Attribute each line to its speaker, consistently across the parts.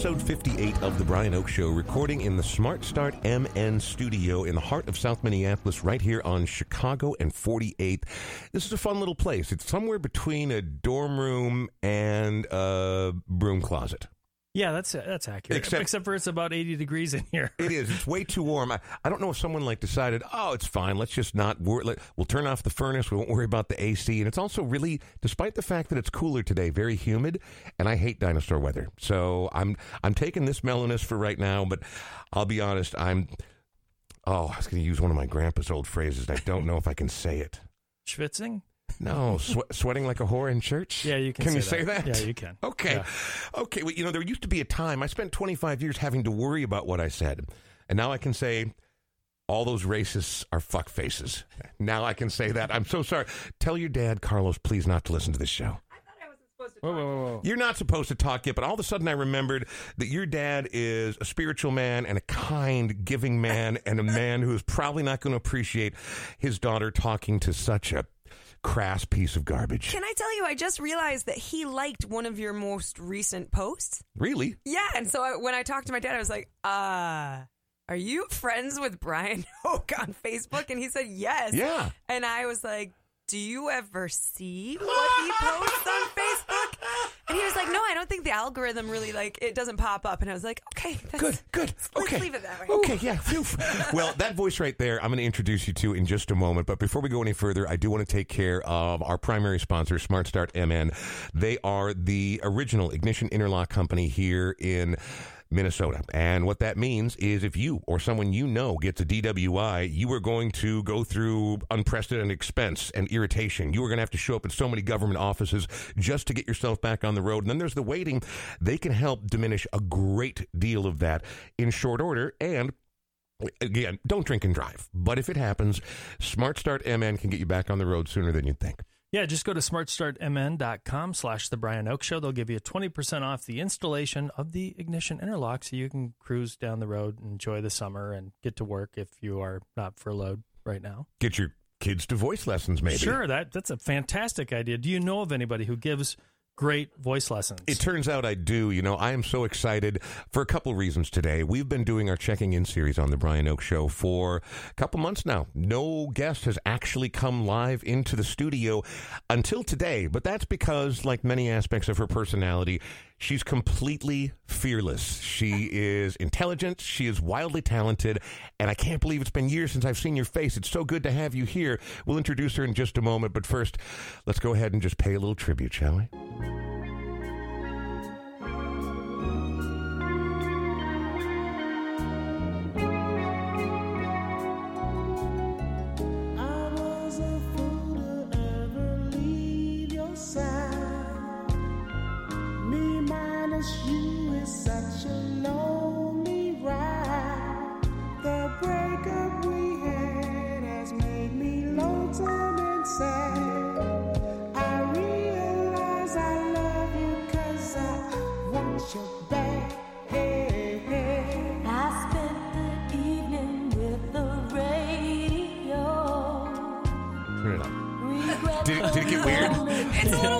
Speaker 1: Episode 58 of The Brian Oake Show, recording in the Smart Start MN studio in the heart of South Minneapolis, right here on Chicago and 48th. This is a fun little place. It's somewhere between a dorm room and a broom closet.
Speaker 2: Yeah, that's that's accurate.
Speaker 1: Except-
Speaker 2: Except, for it's about 80 degrees in here.
Speaker 1: It is. It's way too warm. I, I don't know if someone like decided, oh, it's fine. Let's just not worry. Let, we'll turn off the furnace. We won't worry about the AC. And it's also really, despite the fact that it's cooler today, very humid. And I hate dinosaur weather. So I'm I'm taking this mellowness for right now. But I'll be honest. I'm. Oh, I was going to use one of my grandpa's old phrases. I don't know if I can say it.
Speaker 2: Schwitzing?
Speaker 1: No, swe- sweating like a whore in church.
Speaker 2: Yeah, you can.
Speaker 1: Can
Speaker 2: say
Speaker 1: you say that?
Speaker 2: Yeah, you can.
Speaker 1: Okay.
Speaker 2: Yeah.
Speaker 1: Okay. Well, you know, there used to be a time I spent 25 years having to worry about what I said. And now I can say, all those racists are fuck faces. Now I can say that. I'm so sorry. Tell your dad, Carlos, please not to listen to this show.
Speaker 2: Whoa, whoa, whoa, whoa.
Speaker 1: You're not supposed to talk yet, but all of a sudden I remembered that your dad is a spiritual man and a kind, giving man, and a man who is probably not going to appreciate his daughter talking to such a crass piece of garbage.
Speaker 3: Can I tell you, I just realized that he liked one of your most recent posts.
Speaker 1: Really?
Speaker 3: Yeah, and so I, when I talked to my dad, I was like, uh, are you friends with Brian Oake on Facebook? And he said, yes.
Speaker 1: Yeah.
Speaker 3: And I was like, do you ever see what he posts on Facebook? And he was like, no, I don't think the algorithm really, like, it doesn't pop up. And I was like, okay, that's
Speaker 1: Good, good.
Speaker 3: Let's
Speaker 1: Okay.
Speaker 3: leave it that way.
Speaker 1: Okay, yeah. phew. well, that voice right there, I'm going to introduce you to in just a moment. But before we go any further, I do want to take care of our primary sponsor, Smart Start MN. They are the original ignition interlock company here in. Minnesota. And what that means is if you or someone you know gets a DWI, you are going to go through unprecedented expense and irritation. You are going to have to show up at so many government offices just to get yourself back on the road. And then there's the waiting. They can help diminish a great deal of that in short order. And Again, don't drink and drive. But if it happens, Smart Start MN can get you back on the road sooner than you'd think.
Speaker 2: Yeah, just go to smartstartmn.com slash the Brian Oake Show. They'll give you 20% off the installation of the ignition interlock so you can cruise down the road, enjoy the summer, and get to work if you are not furloughed right now.
Speaker 1: Get your kids to voice lessons, maybe.
Speaker 2: Sure, that that's a fantastic idea. Do you know of anybody who gives great voice lessons?
Speaker 1: It turns out I do. You know, I am so excited for a couple reasons today. We've been doing our checking in series on the Brian Oake Show for a couple months now. No guest has actually come live into the studio until today, but that's because, like many aspects of her personality, she's completely fearless. She is intelligent, she is wildly talented, and I can't believe it's been years since I've seen your face. It's so good to have you here. We'll introduce her in just a moment, but first, let's go ahead and just pay a little tribute, shall we?
Speaker 4: Minus you is such a lonely ride. The breakup we had has made me lonesome and sad. I realize I love you 'cause I want you back.
Speaker 5: I spent the evening with the radio.
Speaker 1: Turn it up. Did it, did it get weird?
Speaker 3: It's a little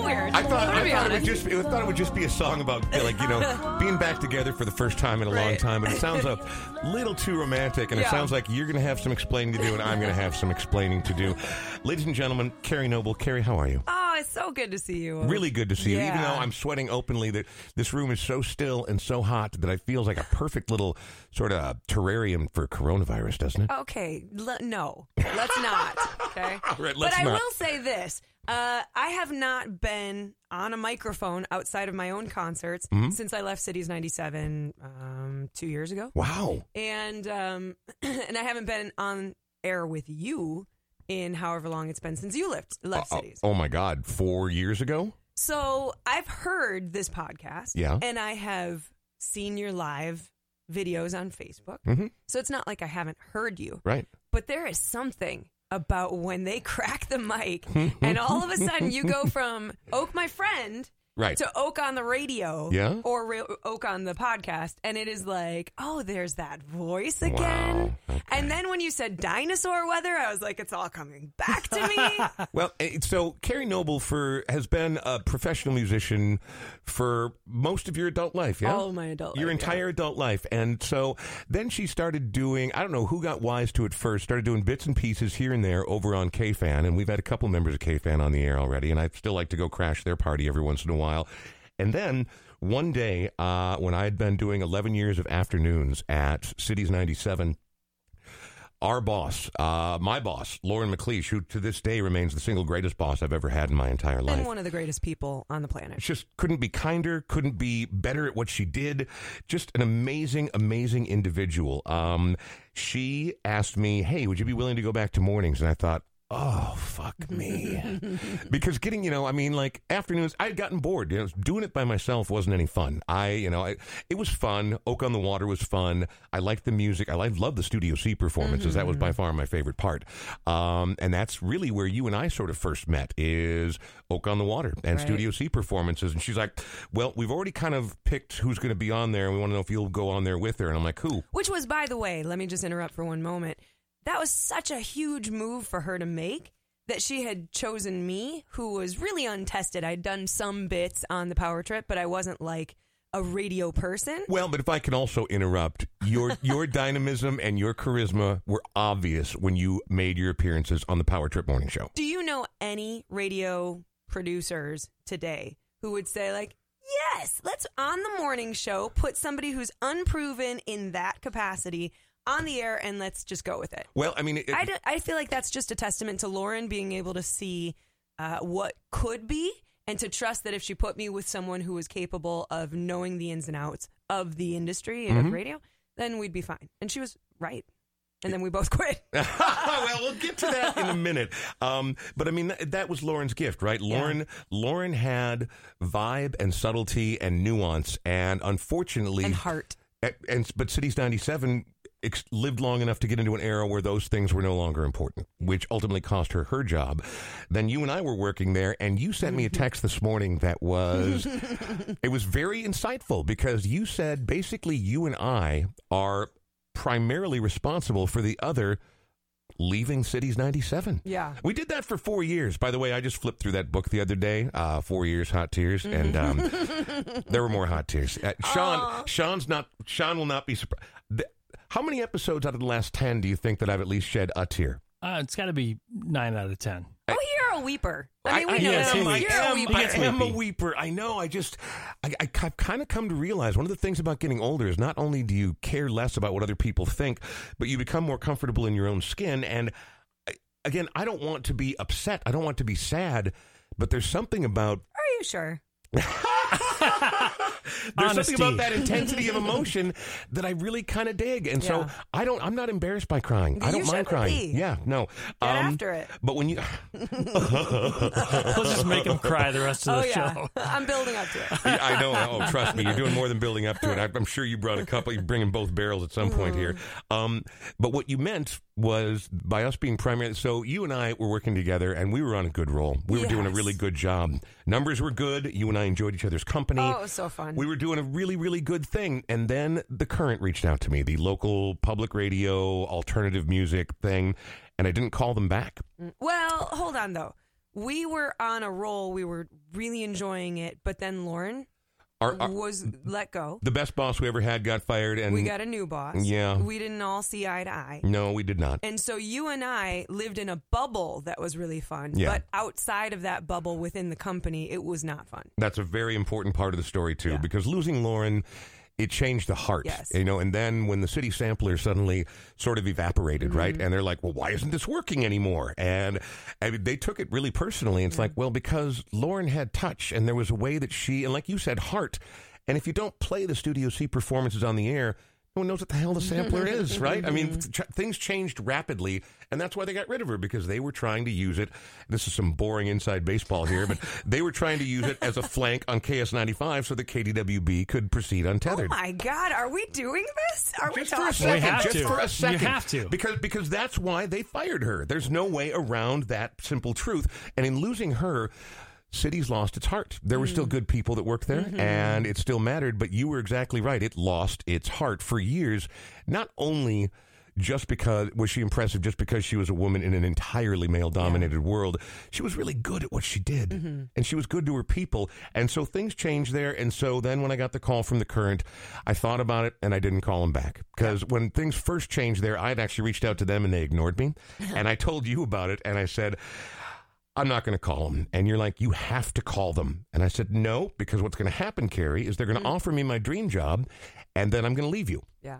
Speaker 3: weird.
Speaker 1: I thought, I thought it would just I thought it would just be a song about like you know being back together for the first time in a long
Speaker 3: Right.
Speaker 1: time, but it sounds a little too romantic, and it
Speaker 3: Yeah.
Speaker 1: sounds like you're going to have some explaining to do, and I'm going to have some explaining to do. Ladies and gentlemen, Kari Noble, Kari, how are you?
Speaker 3: Oh, it's so good to see you.
Speaker 1: Really good to see you. Even
Speaker 3: Yeah.
Speaker 1: though I'm sweating openly, that this room is so still and so hot that I feels like a perfect little sort of terrarium for coronavirus, doesn't it?
Speaker 3: Okay, no, let's not. Okay,
Speaker 1: right,
Speaker 3: but
Speaker 1: let's
Speaker 3: I
Speaker 1: not.
Speaker 3: will say this: uh, I have not been on a microphone outside of my own concerts
Speaker 1: Mm-hmm.
Speaker 3: since I left Cities '97 um, two years ago,
Speaker 1: Wow.
Speaker 3: and um, and I haven't been on air with you in however long it's been since you left left
Speaker 1: Oh,
Speaker 3: Cities.
Speaker 1: oh my God, four years ago?
Speaker 3: So I've heard this podcast,
Speaker 1: Yeah.
Speaker 3: and I have seen your live videos on Facebook.
Speaker 1: Mhm.
Speaker 3: So it's not like I haven't heard you.
Speaker 1: Right.
Speaker 3: But there is something about when they crack the mic hmm. and all of a sudden you go from Oake, my friend,
Speaker 1: Right.
Speaker 3: to Oake on the radio
Speaker 1: Yeah?
Speaker 3: or Ra- Oake on the podcast. And it is like, oh, there's that voice again.
Speaker 1: Wow. Okay.
Speaker 3: And then when you said dinosaur weather, I was like, it's all coming back to me.
Speaker 1: Well, eh, so Kari Noble for has been a professional musician for most of your adult life, yeah?
Speaker 3: All of my adult
Speaker 1: Your
Speaker 3: life, yeah.
Speaker 1: entire adult life. And so then she started doing, I don't know who got wise to it first, started doing bits and pieces here and there over on KFan. And we've had a couple members of KFan on the air already. And I still like to go crash their party every once in a while. And then one day, uh, when I had been doing 11 years of afternoons at Cities 97, our boss, uh, my boss, Lauren McLeish, who to this day remains the single greatest boss I've ever had in my entire life.
Speaker 3: and one of the greatest people on the planet.
Speaker 1: just couldn't be kinder, couldn't be better at what she did. Just an amazing, amazing individual. Um, she asked me, "Hey, would you be willing to go back to mornings?" And I thought, "Oh, fuck me," because getting, you know, I mean, like afternoons, I had gotten bored. You know, doing it by myself wasn't any fun. I, you know, I, it was fun. Oake on the Water was fun. I liked the music. I loved the Studio C performances. That was by far my favorite part. Um, and that's really where you and I sort of first met. Is Oake on the Water and
Speaker 3: Right.
Speaker 1: Studio C performances. And she's like, Well, we've already kind of picked who's going to be on there, and we want to know if you'll go on there with her. And I'm like, Who?
Speaker 3: Which was, by the way, let me just interrupt for one moment. That was such a huge move for her to make that she had chosen me, who was really untested. I'd done some bits on the power trip, but I wasn't like a radio person.
Speaker 1: Well, but if I can also interrupt, your your dynamism and your charisma were obvious when you made your appearances on the Power Trip Morning Show.
Speaker 3: Do you know any radio producers today who would say, like, yes, let's on the morning show put somebody who's unproven in that capacity on the air and let's just go with it?
Speaker 1: Well, I mean, it,
Speaker 3: I, do- I feel like that's just a testament to Lauren being able to see uh, what could be and to trust that if she put me with someone who was capable of knowing the ins and outs of the industry
Speaker 1: Mm-hmm.
Speaker 3: of radio, then we'd be fine. And she was right. And then we both quit.
Speaker 1: well, we'll get to that in a minute. Um, but I mean, that, that was Lauren's gift, right? Lauren, Lauren had vibe and subtlety and nuance, and unfortunately,
Speaker 3: and heart.
Speaker 1: and, and but Cities '97 ex- lived long enough to get into an era where those things were no longer important, which ultimately cost her her job. Then you and I were working there, and you sent me a text this morning that was it was very insightful because you said basically you and I are primarily responsible for the other leaving cities 97
Speaker 3: Yeah.
Speaker 1: we did that for four years. By the way i just flipped through that book the other day uh, four years hot tears and um, there were more hot tears. Uh, sean sean's not sean will not be surprised how many episodes out of the last 10 do you think that i've at least shed a tear
Speaker 2: Uh, it's got to be nine out of ten.
Speaker 3: Oh, you're a weeper. I mean, we
Speaker 1: I,
Speaker 3: know
Speaker 2: yes,
Speaker 3: this.
Speaker 2: he
Speaker 1: am,
Speaker 3: You're
Speaker 1: am,
Speaker 3: a weeper.
Speaker 1: I am a weeper. I know. I just, I, I, have kind of come to realize one of the things about getting older is not only do you care less about what other people think, but you become more comfortable in your own skin. And I- again, I don't want to be upset. I don't want to be sad. But there's something about
Speaker 3: Are you sure?
Speaker 1: there's
Speaker 2: Honesty.
Speaker 1: something about that intensity of emotion that I really kind of dig. And so I don't. I'm not embarrassed by crying. I don't mind crying.
Speaker 3: be.
Speaker 1: Yeah, no.
Speaker 3: Get
Speaker 1: Um,
Speaker 3: after it.
Speaker 1: But when you
Speaker 2: Let's just make him cry the rest of
Speaker 3: Oh
Speaker 2: the
Speaker 3: yeah,
Speaker 2: show.
Speaker 3: I'm building up to it.
Speaker 1: Yeah, I know. Oh, trust me, you're doing more than building up to it. I, I'm sure you brought a couple. You're bringing both barrels at some point here. Um, but what you meant was by us being primary. So you and I were working together, and we were on a good roll. We were doing a really good job. Numbers were good. You and I enjoyed each other's company.
Speaker 3: Oh, it was so fun.
Speaker 1: We were doing a really, really good thing. And then the current reached out to me, the local public radio alternative music thing, and I didn't call them back.
Speaker 3: Mm, well, hold on though. We were on a roll. We were really enjoying it, but then Lauren
Speaker 1: Our, our-
Speaker 3: was let go.
Speaker 1: the best boss we ever had got fired, and
Speaker 3: We got a new boss.
Speaker 1: Yeah.
Speaker 3: We didn't all see eye to eye.
Speaker 1: no, we did not.
Speaker 3: And so you and I lived in a bubble that was really fun.
Speaker 1: Yeah.
Speaker 3: But outside of that bubble within the company, it was not fun.
Speaker 1: That's a very important part of the story too,
Speaker 3: Yeah.
Speaker 1: because losing Lauren, it changed the heart.
Speaker 3: Yes.
Speaker 1: You know, and then when the city sampler suddenly sort of evaporated, right?
Speaker 3: Mm-hmm.
Speaker 1: And they're like, "Well, why isn't this working anymore?" And I mean, they took it really personally. It's like, well, because Lauren had touch, and there was a way that she, and like you said, heart. And if you don't play the Studio C performances on the air. No one knows what the hell the sampler is, right? I mean, mm-hmm. ch- things changed rapidly, and that's why they got rid of her because they were trying to use it. This is some boring inside baseball here, but they were trying to use it as a flank on KS95 so that KDWB could proceed untethered.
Speaker 3: Oh my God, are we doing this? Are we
Speaker 1: just for a
Speaker 3: talking?
Speaker 1: second,
Speaker 2: have
Speaker 1: just
Speaker 2: to.
Speaker 1: for a second,
Speaker 2: You
Speaker 1: second,
Speaker 2: have to.
Speaker 1: because because that's why they fired her. There's no way around that simple truth. And in losing her, City's lost its heart. There were
Speaker 3: Mm.
Speaker 1: still good people that worked there,
Speaker 3: Mm-hmm.
Speaker 1: and it still mattered. But you were exactly right; it lost its heart for years. Not only just because was she impressive, just because she was a woman in an entirely male-dominated world, she was really good at what she did,
Speaker 3: Mm-hmm.
Speaker 1: and she was good to her people. And so things changed there. And so then, when I got the call from the current, I thought about it, and I didn't call him back because when things first changed there, I had actually reached out to them, and they ignored me. and I told you about it, and I said. I'm not going to call them. And you're like, you have to call them. And I said, no, because what's going to happen, Kari, is they're going to mm-hmm. offer me my dream job, and then I'm going to leave you.
Speaker 3: Yeah.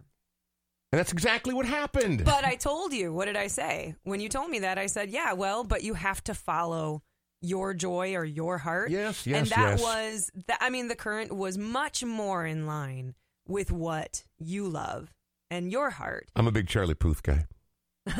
Speaker 1: And that's exactly what happened.
Speaker 3: But I told you, what did I say? When you told me that, I said, yeah, well, but you have to follow your joy or your heart.
Speaker 1: Yes, yes,
Speaker 3: And that
Speaker 1: yes.
Speaker 3: was, that, I mean, the current was much more in line with what you love and your heart.
Speaker 1: I'm a big Charlie Puth guy.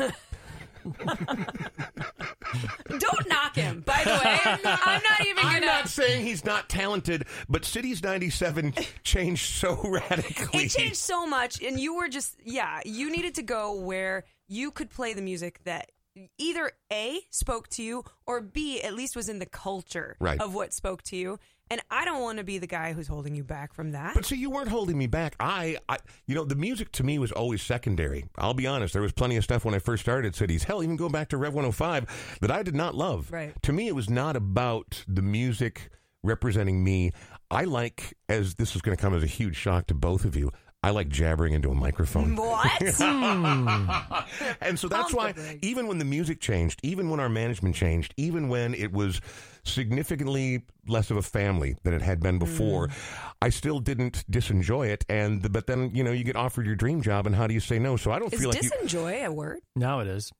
Speaker 3: Don't knock him, by the way. I'm not even
Speaker 1: I'm not saying he's not talented, but Cities 97 changed so radically.
Speaker 3: It changed so much, and you were just, yeah, you needed to go where you could play the music that either A, spoke to you, or B, at least was in the culture
Speaker 1: Right.
Speaker 3: of what spoke to you. And I don't want to be the guy who's holding you back from that.
Speaker 1: But see, you weren't holding me back. I, I, you know, the music to me was always secondary. I'll be honest. There was plenty of stuff when I first started at Cities. Hell, even going back to Rev 105 that I did not love.
Speaker 3: Right.
Speaker 1: To me, it was not about the music representing me. I like, as this is going to come as a huge shock to both of you. I like jabbering into a microphone.
Speaker 3: what?
Speaker 1: and so that's why, even when the music changed, even when our management changed, even when it was significantly less of a family than it had been before,
Speaker 3: Mm.
Speaker 1: I still didn't disenjoy it. And but then you know you get offered your dream job, and how do you say no? So I don't
Speaker 3: Is
Speaker 1: feel like you,
Speaker 3: disenjoy a word?
Speaker 2: Now it is.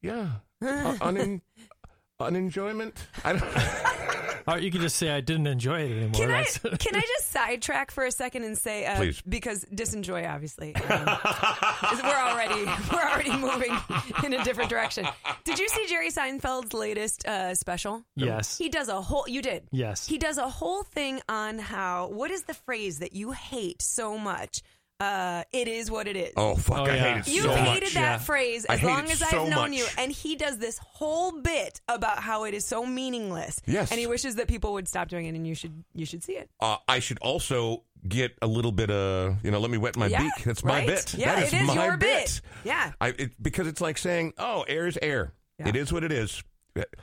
Speaker 1: yeah, uh, unen, unenjoyment. I don't.
Speaker 2: Or you could just say I didn't enjoy it anymore.
Speaker 3: Can I can I just sidetrack for a second and say, uh,
Speaker 1: Please.
Speaker 3: because disenjoy obviously, um, we're already we're already moving in a different direction. Did you see Jerry Seinfeld's latest uh, special?
Speaker 2: yes.
Speaker 3: He does a whole. You did.
Speaker 2: Yes.
Speaker 3: He does a whole thing on how. What is the phrase that you hate so much? Uh, it is what it is.
Speaker 1: Oh fuck!
Speaker 2: Oh,
Speaker 1: I
Speaker 2: yeah.
Speaker 1: hate it
Speaker 3: You've
Speaker 1: so
Speaker 3: hated that
Speaker 2: yeah.
Speaker 3: phrase as long as
Speaker 1: so
Speaker 3: I've known
Speaker 1: much.
Speaker 3: you, and he does this whole bit about how it is so meaningless.
Speaker 1: Yes.
Speaker 3: and he wishes that people would stop doing it, and you should you should see it.
Speaker 1: Uh, I should also get a little bit of you know. Let me wet my
Speaker 3: Yeah,
Speaker 1: beak. That's my bit.
Speaker 3: Yeah,
Speaker 1: that is,
Speaker 3: it is
Speaker 1: my
Speaker 3: your bit. Yeah.
Speaker 1: I, it, because it's like saying, "Oh, air is air.
Speaker 3: Yeah.
Speaker 1: It is what it is."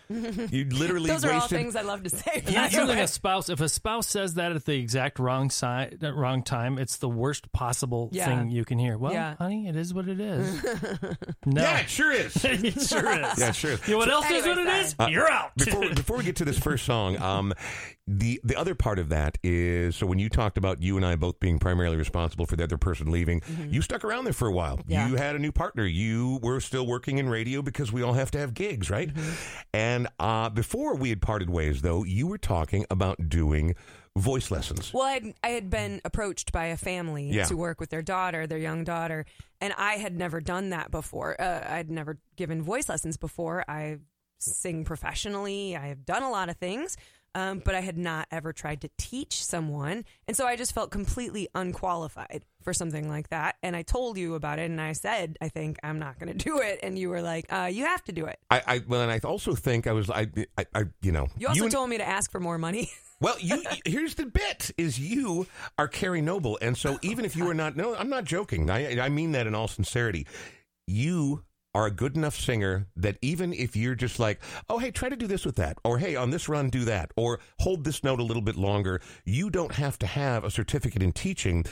Speaker 1: You literally
Speaker 3: Those are all
Speaker 1: wasted.
Speaker 3: things I love to say.
Speaker 2: Usually, a spouse, if a spouse says that at the exact wrong side, wrong time, it's the worst possible
Speaker 3: Yeah.
Speaker 2: thing you can hear. Well,
Speaker 3: Yeah.
Speaker 2: honey, it is what it is. no,
Speaker 1: Yeah, it sure is.
Speaker 2: it sure is.
Speaker 1: Yeah, it sure is.
Speaker 2: You know what else is what it is?
Speaker 3: sorry.
Speaker 2: You're out.
Speaker 1: before before we get to this first song, um, the the other part of that is so when you talked about you and I both being primarily responsible for the other person leaving, you stuck around there for a while.
Speaker 3: Mm-hmm. Yeah.
Speaker 1: You had a new partner. You were still working in radio because we all have to have gigs, right? And uh, before we had parted ways, though, you were talking about doing voice lessons.
Speaker 3: Well, I had, I had been approached by a family
Speaker 1: Yeah.
Speaker 3: to work with their daughter, their young daughter, and I had never done that before. Uh, I'd never given voice lessons before. I sing professionally. I have done a lot of things, um, but I had not ever tried to teach someone, and so I just felt completely unqualified for something like that. And I told you about it, and I said, "I think I'm not going to do it," and you were like, uh, "You have to do it."
Speaker 1: I, I well, and I also think I was I I, I you know
Speaker 3: You also
Speaker 1: and-
Speaker 3: told me to ask for more money.
Speaker 1: Well, you here's the bit: is you are Kari Noble, and so even if you are not, no, I'm not joking. I I mean that in all sincerity. You are a good enough singer that even if you're just like, oh hey, try to do this with that, or hey, on this run do that, or hold this note a little bit longer, you don't have to have a certificate in teaching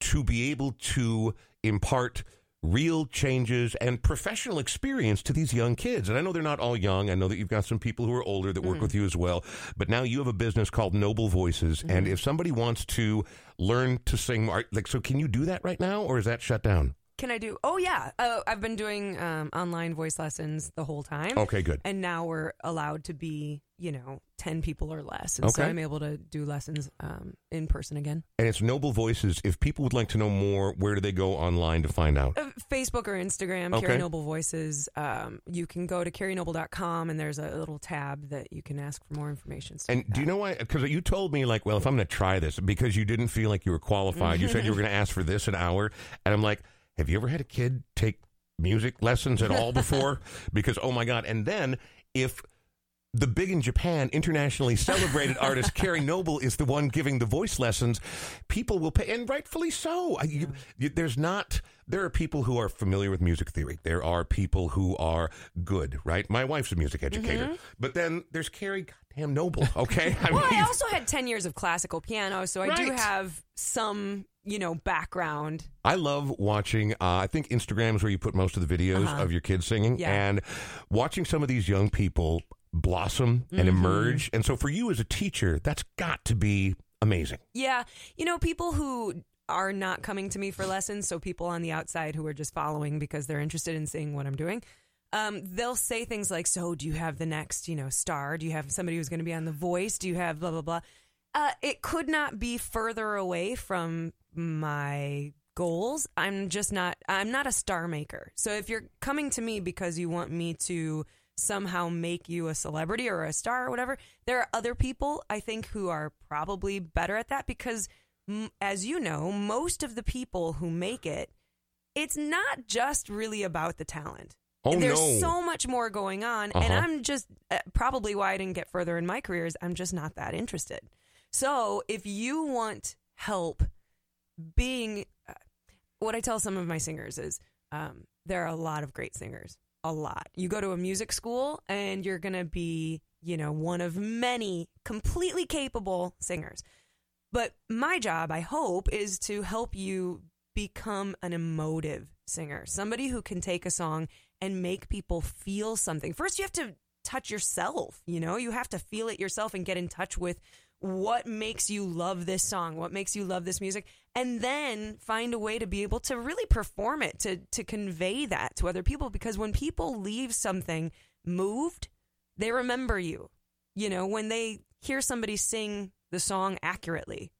Speaker 1: to be able to impart real changes and professional experience to these young kids. And I know they're not all young. I know that you've got some people who are older that work mm-hmm. with you as well. But now you have a business called Noble Voices. And mm-hmm. if somebody wants to learn to sing, like, so can you do that right now or is that shut down?
Speaker 3: Can I do? Oh yeah, uh, I've been doing um, online voice lessons the whole time.
Speaker 1: Okay, good.
Speaker 3: And now we're allowed to be, you know, ten people or less, and so
Speaker 1: Okay.
Speaker 3: I'm able to do lessons um, in person again.
Speaker 1: And it's Noble Voices. If people would like to know more, where do they go online to find out?
Speaker 3: Uh, Facebook or Instagram,
Speaker 1: Okay.
Speaker 3: Kari Noble Voices. Um, you can go to karinoble.com and there's a little tab that you can ask for more information. stuff
Speaker 1: And
Speaker 3: like
Speaker 1: do you
Speaker 3: that.
Speaker 1: know why? Because you told me, like, well, if I'm going to try this, because you didn't feel like you were qualified, you said you were going to ask for this an hour. And I'm like, have you ever had a kid take music lessons at all before? because, oh my God. And then if the big in Japan, internationally celebrated artist Kari Noble is the one giving the voice lessons. People will pay, and rightfully so. I- you- you- there's not. There are people who are familiar with music theory. There are people who are good, right? My wife's a music educator, mm-hmm. but then there's Kari goddamn Noble. Okay, I
Speaker 3: Well, I also had 10 years of classical piano, so I do have some, you know, background.
Speaker 1: I love watching. Uh, I think Instagram is where you put most of the videos
Speaker 3: Uh-huh.
Speaker 1: of your kids singing,
Speaker 3: Yeah.
Speaker 1: and watching some of these young people blossom and
Speaker 3: Mm-hmm.
Speaker 1: emerge. And so, for you as a teacher, that's got to be amazing.
Speaker 3: Yeah, you know, people who are not coming to me for lessons, so people on the outside who are just following because they're interested in seeing what I'm doing. Um, they'll say things like, "So, do you have the next, you know, star? Do you have somebody who's going to be on The Voice? Do you have blah blah blah?" Uh, it could not be further away from my goals. I'm just not. I'm not a star maker. So if you're coming to me because you want me to somehow make you a celebrity or a star or whatever, there are other people I think who are probably better at that because, as you know, most of the people who make it, it's not just really about the talent.
Speaker 1: Oh,
Speaker 3: There's
Speaker 1: no.
Speaker 3: so much more going on, and
Speaker 1: Uh-huh.
Speaker 3: I'm just uh, probably why I didn't get further in my career is I'm just not that interested. So if you want help being, uh, what I tell some of my singers is um, there are a lot of great singers, a lot. You go to a music school and you're going to be, you know, one of many completely capable singers. But my job, I hope, is to help you become an emotive singer, somebody who can take a song and make people feel something. First, you have to touch yourself, you know, you have to feel it yourself and get in touch with what makes you love this song, what makes you love this music, and then find a way to be able to really perform it, to to convey that to other people. Because when people leave something moved, they remember you. You know, when they hear somebody sing the song accurately,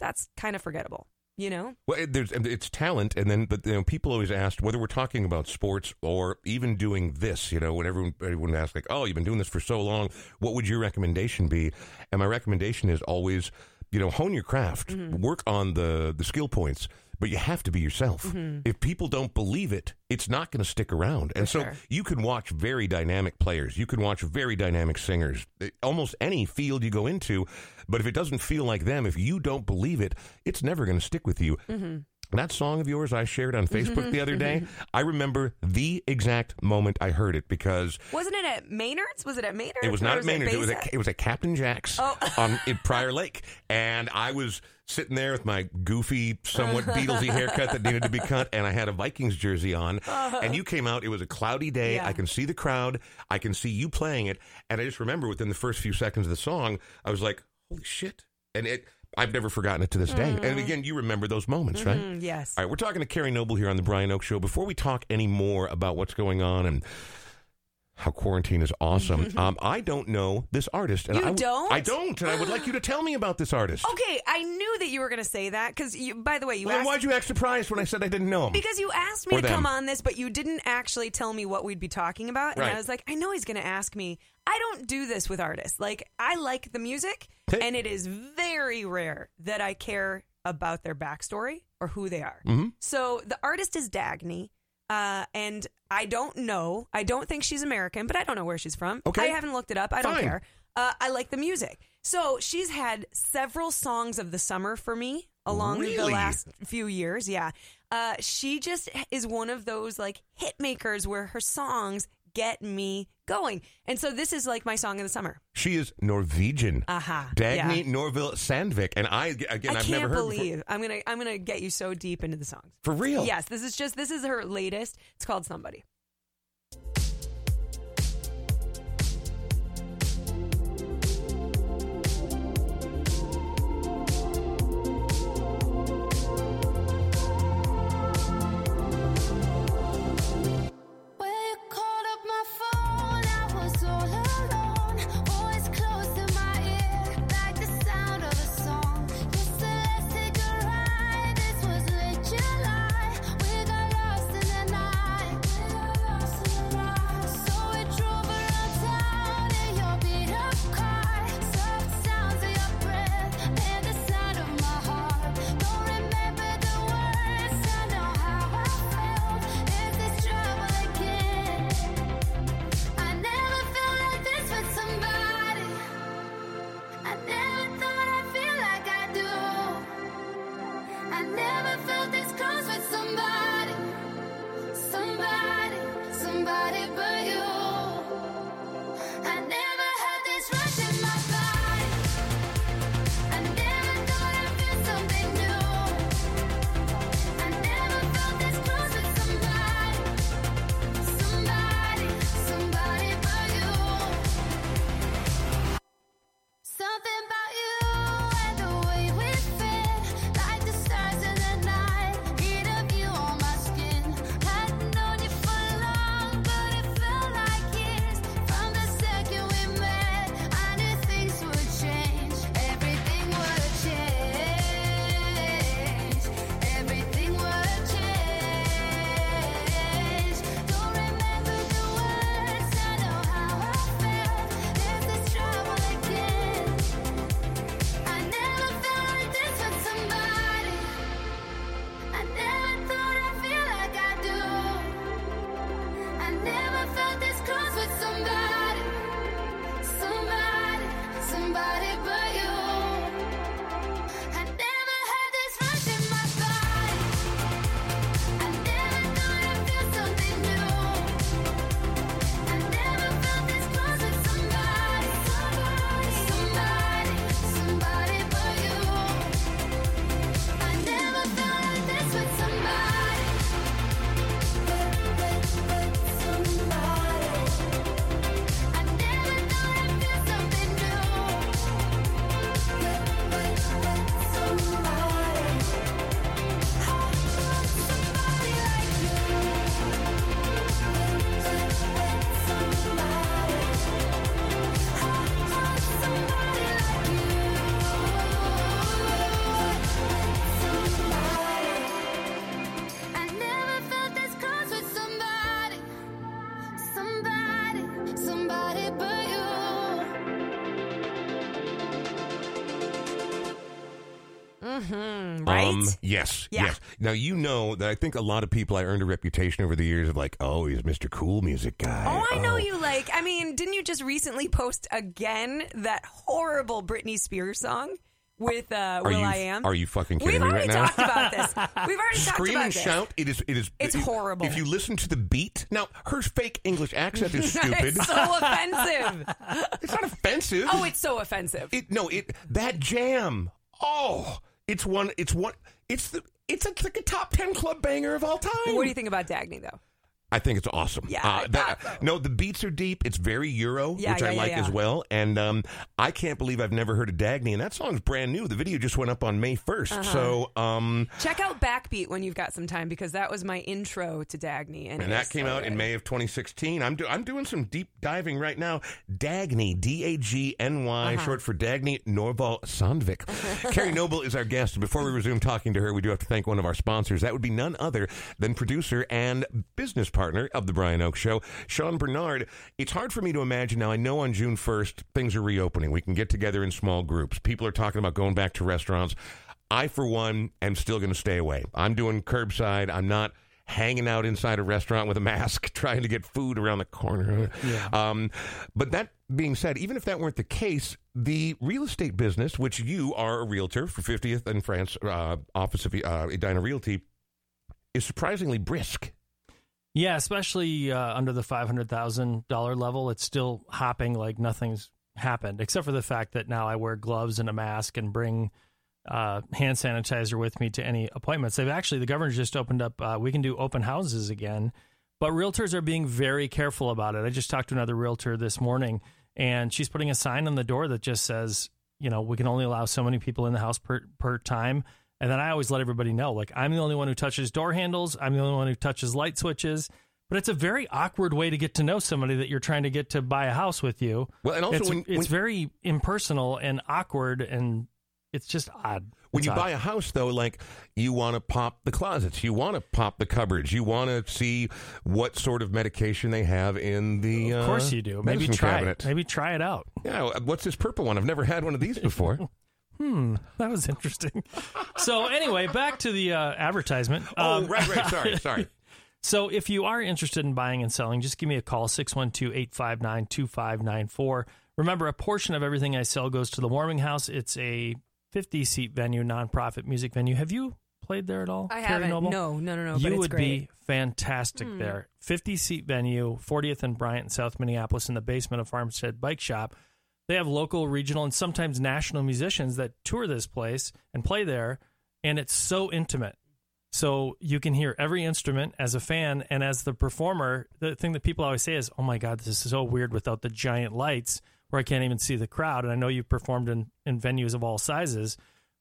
Speaker 3: that's kind of forgettable, you know?
Speaker 1: Well, it, there's it's talent, and then but you know people always ask whether we're talking about sports or even doing this. You know, when everyone everyone asks like, "Oh, you've been doing this for so long, what would your recommendation be?" And my recommendation is always, you know, hone your craft,
Speaker 3: Mm-hmm.
Speaker 1: work on the the skill points. But you have to be yourself.
Speaker 3: Mm-hmm.
Speaker 1: If people don't believe it, it's not going to stick around. And so
Speaker 3: sure.
Speaker 1: you can watch very dynamic players. You can watch very dynamic singers. Almost any field you go into, but if it doesn't feel like them, if you don't believe it, it's never going to stick with you.
Speaker 3: Mm-hmm.
Speaker 1: That song of yours I shared on mm-hmm, Facebook the other day, mm-hmm. I remember the exact moment I heard it because
Speaker 3: Wasn't it at Maynard's? Was it at Maynard's?
Speaker 1: it was not at Maynard's. It was at, it was at Captain Jack's
Speaker 3: Oh.
Speaker 1: on in Prior Lake, and I was sitting there with my goofy, somewhat Beatlesy haircut that needed to be cut, and I had a Vikings jersey on. Uh-huh. And you came out. It was a cloudy day.
Speaker 3: Yeah.
Speaker 1: I can see the crowd. I can see you playing it, and I just remember within the first few seconds of the song, I was like, "Holy shit!" And it. I've never forgotten it to this day. And again, you remember those moments, right?
Speaker 3: Mm, yes.
Speaker 1: All right, we're talking to Kari Noble here on the Brian Oake Show. Before we talk any more about what's going on and how quarantine is awesome, um, I don't know this artist. And
Speaker 3: You
Speaker 1: I,
Speaker 3: don't?
Speaker 1: I don't, and I would like you to tell me about this artist.
Speaker 3: Okay, I knew that you were going to say that because, by the way, you
Speaker 1: Well,
Speaker 3: asked
Speaker 1: why'd you act surprised when I said I didn't know him?
Speaker 3: because you asked me
Speaker 1: Or
Speaker 3: to
Speaker 1: them.
Speaker 3: come on this, but you didn't actually tell me what we'd be talking about, and
Speaker 1: Right.
Speaker 3: I was like, I know he's going to ask me. I don't do this with artists. Like, I like the music, and it is very rare that I care about their backstory or who they are.
Speaker 1: Mhm.
Speaker 3: So the artist is Dagny. Uh, and I don't know. I don't think she's American, but I don't know where she's from.
Speaker 1: Okay.
Speaker 3: I haven't looked it up. I don't care. Uh, I like the music. So she's had several songs of the summer for me along the last few years. Yeah. Uh, she just is one of those like hit makers where her songs get me going. And so this is like my song of the summer.
Speaker 1: she is Norwegian.
Speaker 3: Aha.
Speaker 1: Dagny
Speaker 3: Yeah.
Speaker 1: Norvoll Sandvik, and I again
Speaker 3: I
Speaker 1: I've never heard
Speaker 3: believe
Speaker 1: before.
Speaker 3: I'm gonna I'm gonna get you so deep into the songs.
Speaker 1: for real.
Speaker 3: Yes, this is just this is her latest. It's called Somebody.
Speaker 1: Um, yes,
Speaker 3: Yeah.
Speaker 1: yes. Now you know that I think a lot of people I earned a reputation over the years of like, oh, he's Mr. Cool Music guy.
Speaker 3: Oh, I know you like. I mean, didn't you just recently post again that horrible Britney Spears song with uh, Will
Speaker 1: you,
Speaker 3: I Am?
Speaker 1: Are you fucking kidding me?
Speaker 3: We've
Speaker 1: me
Speaker 3: already
Speaker 1: right now?
Speaker 3: talked about this. We've already talked about this.
Speaker 1: Scream and shout. It is. It is.
Speaker 3: It's
Speaker 1: it-
Speaker 3: horrible.
Speaker 1: If you listen to the beat, now her fake English accent is stupid.
Speaker 3: it's so offensive.
Speaker 1: it's not offensive.
Speaker 3: Oh, it's so offensive.
Speaker 1: It no, it that jam. Oh, it's one. It's one. It's the. It's, it's like a top ten club banger of all time.
Speaker 3: what do you think about Dagny though?
Speaker 1: I think it's awesome. Uh,
Speaker 3: Yeah, I
Speaker 1: that-
Speaker 3: so.
Speaker 1: no, the beats are deep. It's very Euro,
Speaker 3: Yeah,
Speaker 1: which I
Speaker 3: yeah, yeah,
Speaker 1: like as well. And um, I can't believe I've never heard of Dagny, and that song's brand new. The video just went up on May 1st
Speaker 3: Uh-huh.
Speaker 1: So, um,
Speaker 3: Check out Backbeat when you've got some time because that was my intro to Dagny, and,
Speaker 1: and that came
Speaker 3: so
Speaker 1: out in. May of 2016. I'm do- I'm doing some deep diving right now. Dagny, D A G N Y,
Speaker 3: Uh-huh.
Speaker 1: short for Dagny Norvoll Sandvik. Kari Noble is our guest. Before we resume talking to her, we do have to thank one of our sponsors. That would be none other than producer and business partner of the Brian Oake Show, Sean Bernard. It's hard for me to imagine now. I know on June 1st things are reopening. We can get together in small groups. People are talking about going back to restaurants. I, for one, am still going to stay away. I'm doing curbside. I'm not hanging out inside a restaurant with a mask trying to get food around the corner. Um, but that being said, even if that weren't the case, the real estate business, which you are a realtor for 50th and France uh, office of uh, Edina Realty, is surprisingly brisk.
Speaker 2: Yeah, especially uh, under the five hundred thousand dollar level, it's still hopping like nothing's happened, except for the fact that now I wear gloves and a mask and bring uh, hand sanitizer with me to any appointments. They've actually the governor just opened up. Uh, we can do open houses again, but realtors are being very careful about it. I just talked to another realtor this morning, and she's putting a sign on the door that just says, you know, we can only allow so many people in the house per per time. And then I always let everybody know, like I'm the only one who touches door handles. I'm the only one who touches light switches. But it's a very awkward way to get to know somebody that you're trying to get to buy a house with you.
Speaker 1: Well, and also
Speaker 2: it's,
Speaker 1: when-
Speaker 2: it's
Speaker 1: when-
Speaker 2: very impersonal and awkward, and it's just odd.
Speaker 1: When
Speaker 2: It's
Speaker 1: you
Speaker 2: odd.
Speaker 1: buy a house, though, like you want to pop the closets, you want to pop the cupboards, you want to see what sort of medication they have in the.
Speaker 2: of course
Speaker 1: uh,
Speaker 2: you do. Maybe try
Speaker 1: cabinet.
Speaker 2: it. Maybe try it out.
Speaker 1: Yeah, what's this purple one? I've never had one of these before.
Speaker 2: Hmm, that was interesting. so anyway, back to the uh, advertisement.
Speaker 1: oh,
Speaker 2: Um,
Speaker 1: right, right. Sorry, sorry.
Speaker 2: So if you are interested in buying and selling, just give me a call 612-859-2594. Remember a portion of everything I sell goes to the Warming House. It's a 50 seat venue, nonprofit music venue. Have you played there at all?
Speaker 3: I
Speaker 2: Kari
Speaker 3: haven't.
Speaker 2: Noble?
Speaker 3: No, no, no, no.
Speaker 2: you
Speaker 3: it's
Speaker 2: would
Speaker 3: great.
Speaker 2: Be fantastic there. 50 seat venue, 40th and Bryant in South Minneapolis in the basement of Farmstead Bike Shop. They have local, regional, and sometimes national musicians that tour this place and play there, and it's so intimate. So you can hear every instrument as a fan and as the performer. The thing that people always say is, "Oh my God, this is so weird without the giant lights where I can't even see the crowd." And I know you've performed in, in venues of all sizes,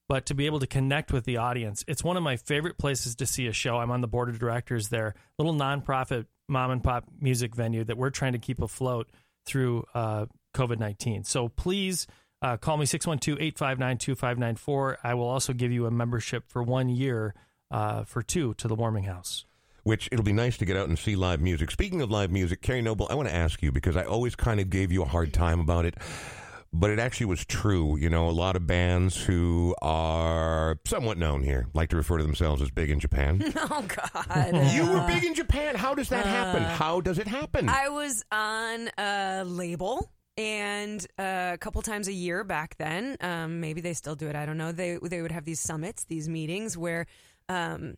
Speaker 2: but to be able to connect with the audience, it's one of my favorite places to see a show. I'm on the board of directors there, little nonprofit mom and pop music venue that we're trying to keep afloat through uh, COVID 19. So please uh, call me 612 859 2594. I will also give you a membership for one year uh, for two to the warming house.
Speaker 1: which it'll be nice to get out and see live music. Speaking of live music, Kari Noble, I want to ask you because I always kind of gave you a hard time about it, but it actually was true. You know, a lot of bands who are somewhat known here like to refer to themselves as big in Japan.
Speaker 3: Oh God.
Speaker 1: you were big in Japan. How does that happen? How does it happen?
Speaker 3: I was on a label. And uh, a couple times a year back then, um, maybe they still do it. I don't know. They they would have these summits, these meetings where um,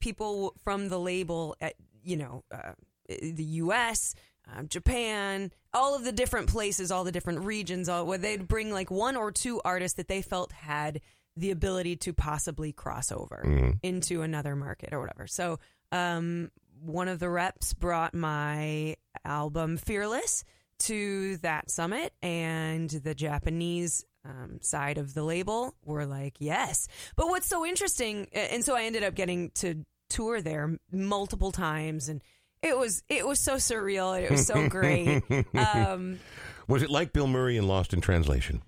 Speaker 3: people from the label, at, you know, uh, the U.S., um, Japan, all of the different places, all the different regions, all where they'd bring like one or two artists that they felt had the ability to possibly cross over into another market or whatever. So um, one of the reps brought my album Fearless to that summit, and the Japanese um, side of the label were like, yes. But what's so interesting, and so I ended up getting to tour there multiple times, and it was it was so surreal. and It was so great. um,
Speaker 1: was it like Bill Murray in Lost in Translation?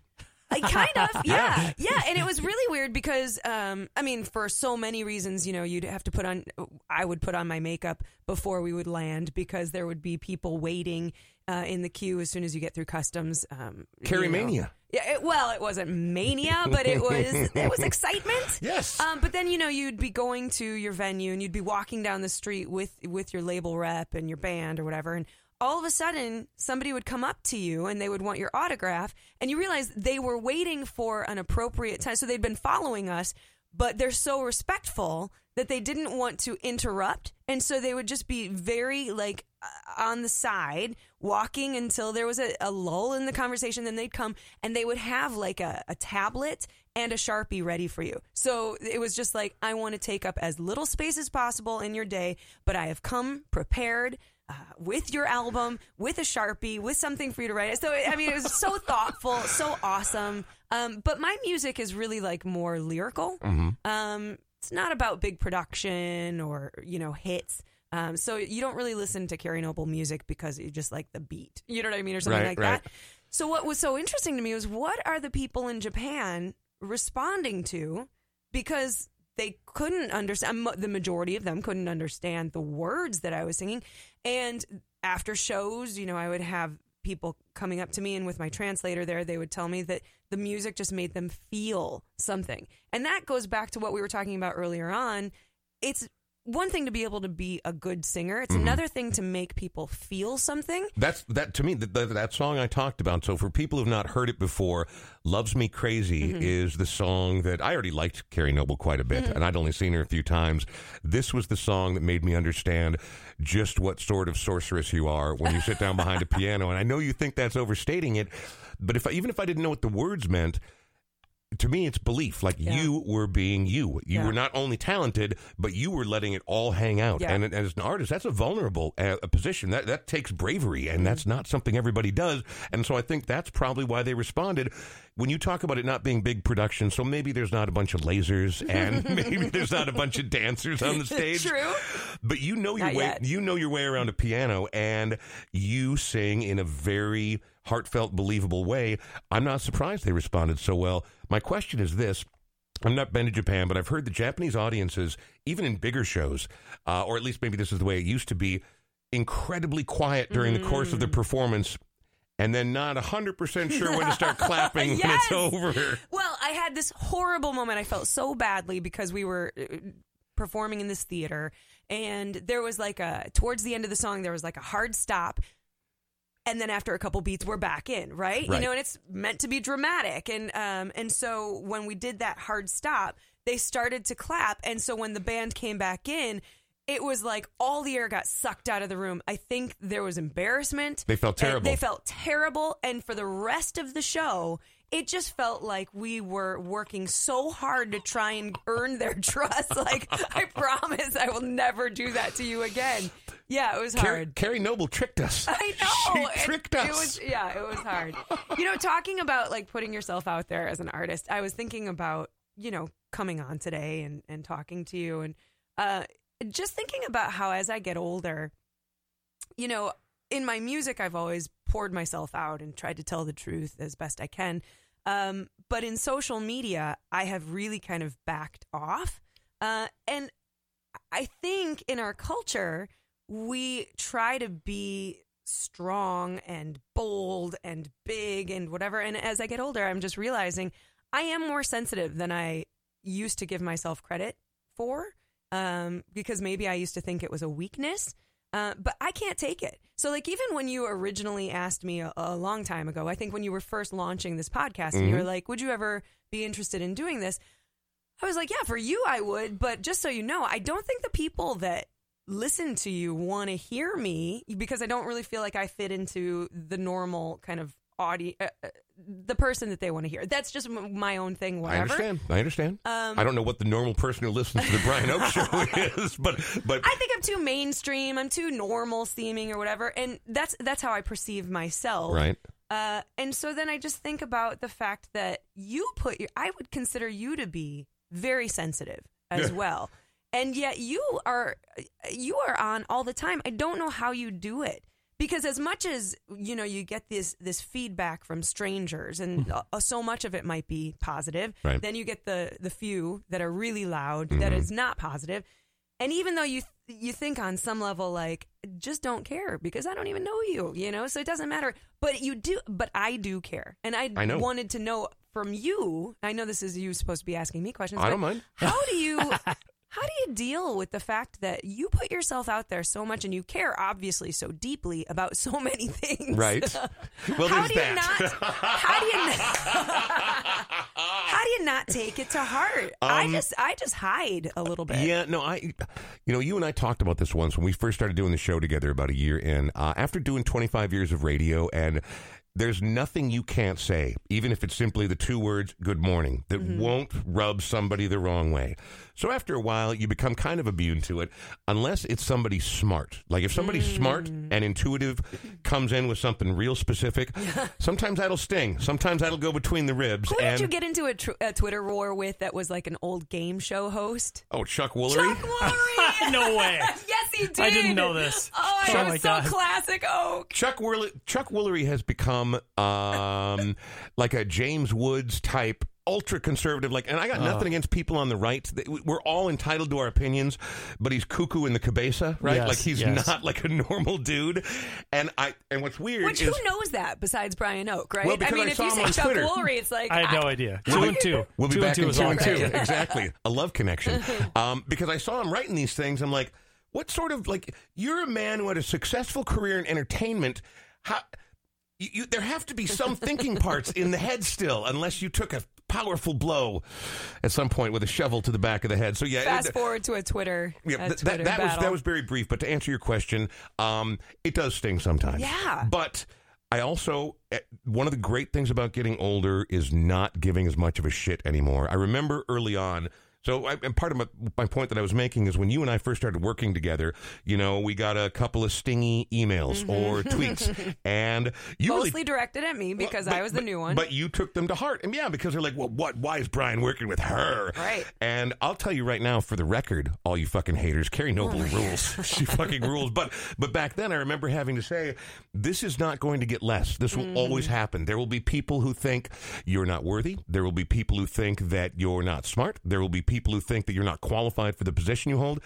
Speaker 3: I kind of, yeah, yeah. And it was really weird because, um, I mean, for so many reasons, you know, you'd have to put on, I would put on my makeup before we would land because there would be people waiting uh, in the queue as soon as you get through customs. Um,
Speaker 1: Kari
Speaker 3: you know.
Speaker 1: Mania.
Speaker 3: Yeah, it, well, it wasn't mania, but it was it was excitement.
Speaker 1: Yes.
Speaker 3: Um, but then you know you'd be going to your venue and you'd be walking down the street with with your label rep and your band or whatever, and all of a sudden somebody would come up to you and they would want your autograph, and you realize they were waiting for an appropriate time, so they'd been following us, but they're so respectful that they didn't want to interrupt, and so they would just be very like on the side walking until there was a, a lull in the conversation then they'd come and they would have like a, a tablet and a sharpie ready for you. So it was just like i want to take up as little space as possible in your day but i have come prepared uh, with your album with a sharpie with something for you to write. So i mean it was so thoughtful so awesome. Um, but my music is really like more lyrical. Um, it's not about big production or you know hits um, so you don't really listen to Kari Noble music because you just like the beat. You know what I mean, or something
Speaker 1: Right,
Speaker 3: like
Speaker 1: right.
Speaker 3: that. So what was so interesting to me was what are the people in Japan responding to because they couldn't understand. The majority of them couldn't understand the words that I was singing. And after shows, you know, I would have people coming up to me and with my translator there they would tell me that the music just made them feel something and that goes back to what we were talking about earlier on it's one thing to be able to be a good singer. It's another thing to make people feel something.
Speaker 1: That's that to me. That, that that song I talked about. So for people who've not heard it before, "Loves Me Crazy"
Speaker 3: Mm-hmm.
Speaker 1: is the song that I already liked Kari Noble quite a bit, and I'd only seen her a few times. This was the song that made me understand just what sort of sorceress you are when you sit down behind a piano. And I know you think that's overstating it, but if I, even if I didn't know what the words meant. To me, it's belief. Like
Speaker 3: Yeah.
Speaker 1: you were being you. You
Speaker 3: Yeah.
Speaker 1: were not only talented, but you were letting it all hang out.
Speaker 3: Yeah.
Speaker 1: And as an artist, that's a vulnerable uh, position. That that takes bravery, and that's not something everybody does. And so I think that's probably why they responded. When you talk about it not being big production, so maybe there's not a bunch of lasers, and maybe there's not a bunch of dancers on the stage.
Speaker 3: True.
Speaker 1: But you know your
Speaker 3: Not
Speaker 1: way.
Speaker 3: yet.
Speaker 1: You know your way around a piano, and you sing in a very heartfelt, believable way. I'm not surprised they responded so well. My question is this. I've not been to Japan, but I've heard the Japanese audiences, even in bigger shows, uh, or at least maybe this is the way it used to be, incredibly quiet during the course of the performance, and then not 100% sure when to start clapping when it's over.
Speaker 3: Well, I had this horrible moment. I felt so badly because we were uh, performing in this theater, and there was like a towards the end of the song, there was like a hard stop. And then after a couple beats, we're back in, right?
Speaker 1: Right.
Speaker 3: You know, and it's meant to be dramatic. And um, and so when we did that hard stop, they started to clap. And so when the band came back in, it was like all the air got sucked out of the room. I think there was embarrassment.
Speaker 1: They felt terrible.
Speaker 3: They felt terrible. And for the rest of the show, it just felt like we were working so hard to try and earn their trust. Like, I promise I will never do that to you again. Yeah, it was
Speaker 1: Kari,
Speaker 3: hard.
Speaker 1: Kari Noble tricked us.
Speaker 3: I know.
Speaker 1: She
Speaker 3: It-
Speaker 1: tricked
Speaker 3: it,
Speaker 1: us.
Speaker 3: was yeah, it was hard. you know, talking about like putting yourself out there as an artist, I was thinking about, you know, coming on today and, and talking to you and uh just thinking about how as I get older, you know, in my music I've always poured myself out and tried to tell the truth as best I can. Um, but in social media, I have really kind of backed off. Uh, and I think in our culture, we try to be strong and bold and big and whatever. And as I get older, I'm just realizing I am more sensitive than I used to give myself credit for um, because maybe I used to think it was a weakness. Uh, but I can't take it. So, like, even when you originally asked me a, a long time ago, I think when you were first launching this podcast, and you were like, "Would you ever be interested in doing this?" I was like, "Yeah, for you, I would." But just so you know, I don't think the people that listen to you want to hear me because I don't really feel like I fit into the normal kind of audio, uh, uh, the person that they want to hear. That's just m- my own thing. Whatever.
Speaker 1: I understand. I understand.
Speaker 3: Um,
Speaker 1: I don't know what the normal person who listens to the Brian Oake show is, but but
Speaker 3: I think I'm too mainstream. I'm too normal seeming or whatever, and that's that's how I perceive myself.
Speaker 1: right.
Speaker 3: Uh, and so then I just think about the fact that you put your, I would consider you to be very sensitive as
Speaker 1: Yeah.
Speaker 3: well. And yet you are, you are on all the time. I don't know how you do it because as much as, you know, you get this, this feedback from strangers and uh, so much of it might be positive.
Speaker 1: Right.
Speaker 3: Then you get the, the few that are really loud that is not. And even though you you think on some level like just don't care because I don't even know you, you know, so it doesn't matter. But you do, but I do care, and I,
Speaker 1: I
Speaker 3: wanted to know from you. I know this is you supposed to be asking me questions.
Speaker 1: I don't mind.
Speaker 3: How do you? How do you deal with the fact that you put yourself out there so much and you care obviously so deeply about so many things?
Speaker 1: Right. Well,
Speaker 3: how
Speaker 1: there's
Speaker 3: do you not? How do you? how do you not take it to heart? I just, I just hide a little bit.
Speaker 1: Um, Yeah, no, I, you know, you and I talked about this once when we first started doing the show together about a year in. Uh, after doing 25 years of radio, and there's nothing you can't say, even if it's simply the two words "good morning," that
Speaker 3: Mm-hmm.
Speaker 1: won't rub somebody the wrong way. So after a while, you become kind of immune to it, unless it's somebody smart. Like if somebody smart
Speaker 3: Mm.
Speaker 1: and intuitive comes in with something real specific, sometimes that'll sting. Sometimes that'll go between the ribs.
Speaker 3: Who
Speaker 1: and
Speaker 3: did you get into a, tr- a Twitter war with that was like an old game show host?
Speaker 1: oh, Chuck Woolery.
Speaker 3: Chuck Woolery.
Speaker 2: no way.
Speaker 3: yes, he did.
Speaker 2: I didn't know this.
Speaker 3: Oh,
Speaker 2: Oh
Speaker 3: it was so
Speaker 2: God.
Speaker 3: classic Oake.
Speaker 1: Chuck Woolery, Chuck Woolery has become um, like a James Woods type ultra conservative like and I got nothing against people on the right we're all entitled to our opinions but he's cuckoo in the cabeza right
Speaker 2: Yes,
Speaker 1: like he's
Speaker 2: yes.
Speaker 1: not like a normal dude and I and what's weird
Speaker 3: Which
Speaker 1: is
Speaker 3: who knows that besides Brian Oake, right?
Speaker 1: Well, because
Speaker 3: I mean,
Speaker 1: I
Speaker 3: if
Speaker 1: saw
Speaker 3: you
Speaker 1: him
Speaker 3: say
Speaker 1: on
Speaker 3: Chuck
Speaker 1: Twitter.
Speaker 3: Woolery, it's like
Speaker 2: I had no idea. Two and two.
Speaker 1: We'll be
Speaker 2: two
Speaker 1: back
Speaker 2: and two
Speaker 1: in
Speaker 2: is
Speaker 1: two and two. exactly. A love connection. Um, because I saw him writing these things. I'm like, what sort of like? You're a man who had a successful career in entertainment. How? You, you, there have to be some thinking parts in the head still, unless you took a powerful blow at some point with a shovel to the back of the head. So yeah,
Speaker 3: fast
Speaker 1: it-
Speaker 3: forward to a Twitter,
Speaker 1: yeah,
Speaker 3: a
Speaker 1: th- that,
Speaker 3: Twitter
Speaker 1: that was that was very brief, but to answer your question, um, it does sting sometimes.
Speaker 3: Yeah.
Speaker 1: But I also eh, one of the great things about getting older is not giving as much of a shit anymore. I remember early on. So, I, and part of my, my point that I was making is when you and I first started working together, you know, we got a couple of stingy emails or tweets, and you
Speaker 3: Mm-hmm. mostly
Speaker 1: really
Speaker 3: directed at me because
Speaker 1: but-
Speaker 3: I was the
Speaker 1: but-
Speaker 3: new one.
Speaker 1: But you took them to heart. And yeah, because they're like, well, what? Why is Brian working with her?
Speaker 3: Right.
Speaker 1: And I'll tell you right now, for the record, all you fucking haters, Kari Noble
Speaker 3: Oh
Speaker 1: rules. she fucking rules. But but back then, I remember having to say, this is not going to get less. This will always
Speaker 3: Mm-hmm.
Speaker 1: happen. There will be people who think you're not worthy. There will be people who think that you're not smart. There will be people who think that you're not qualified for the position you hold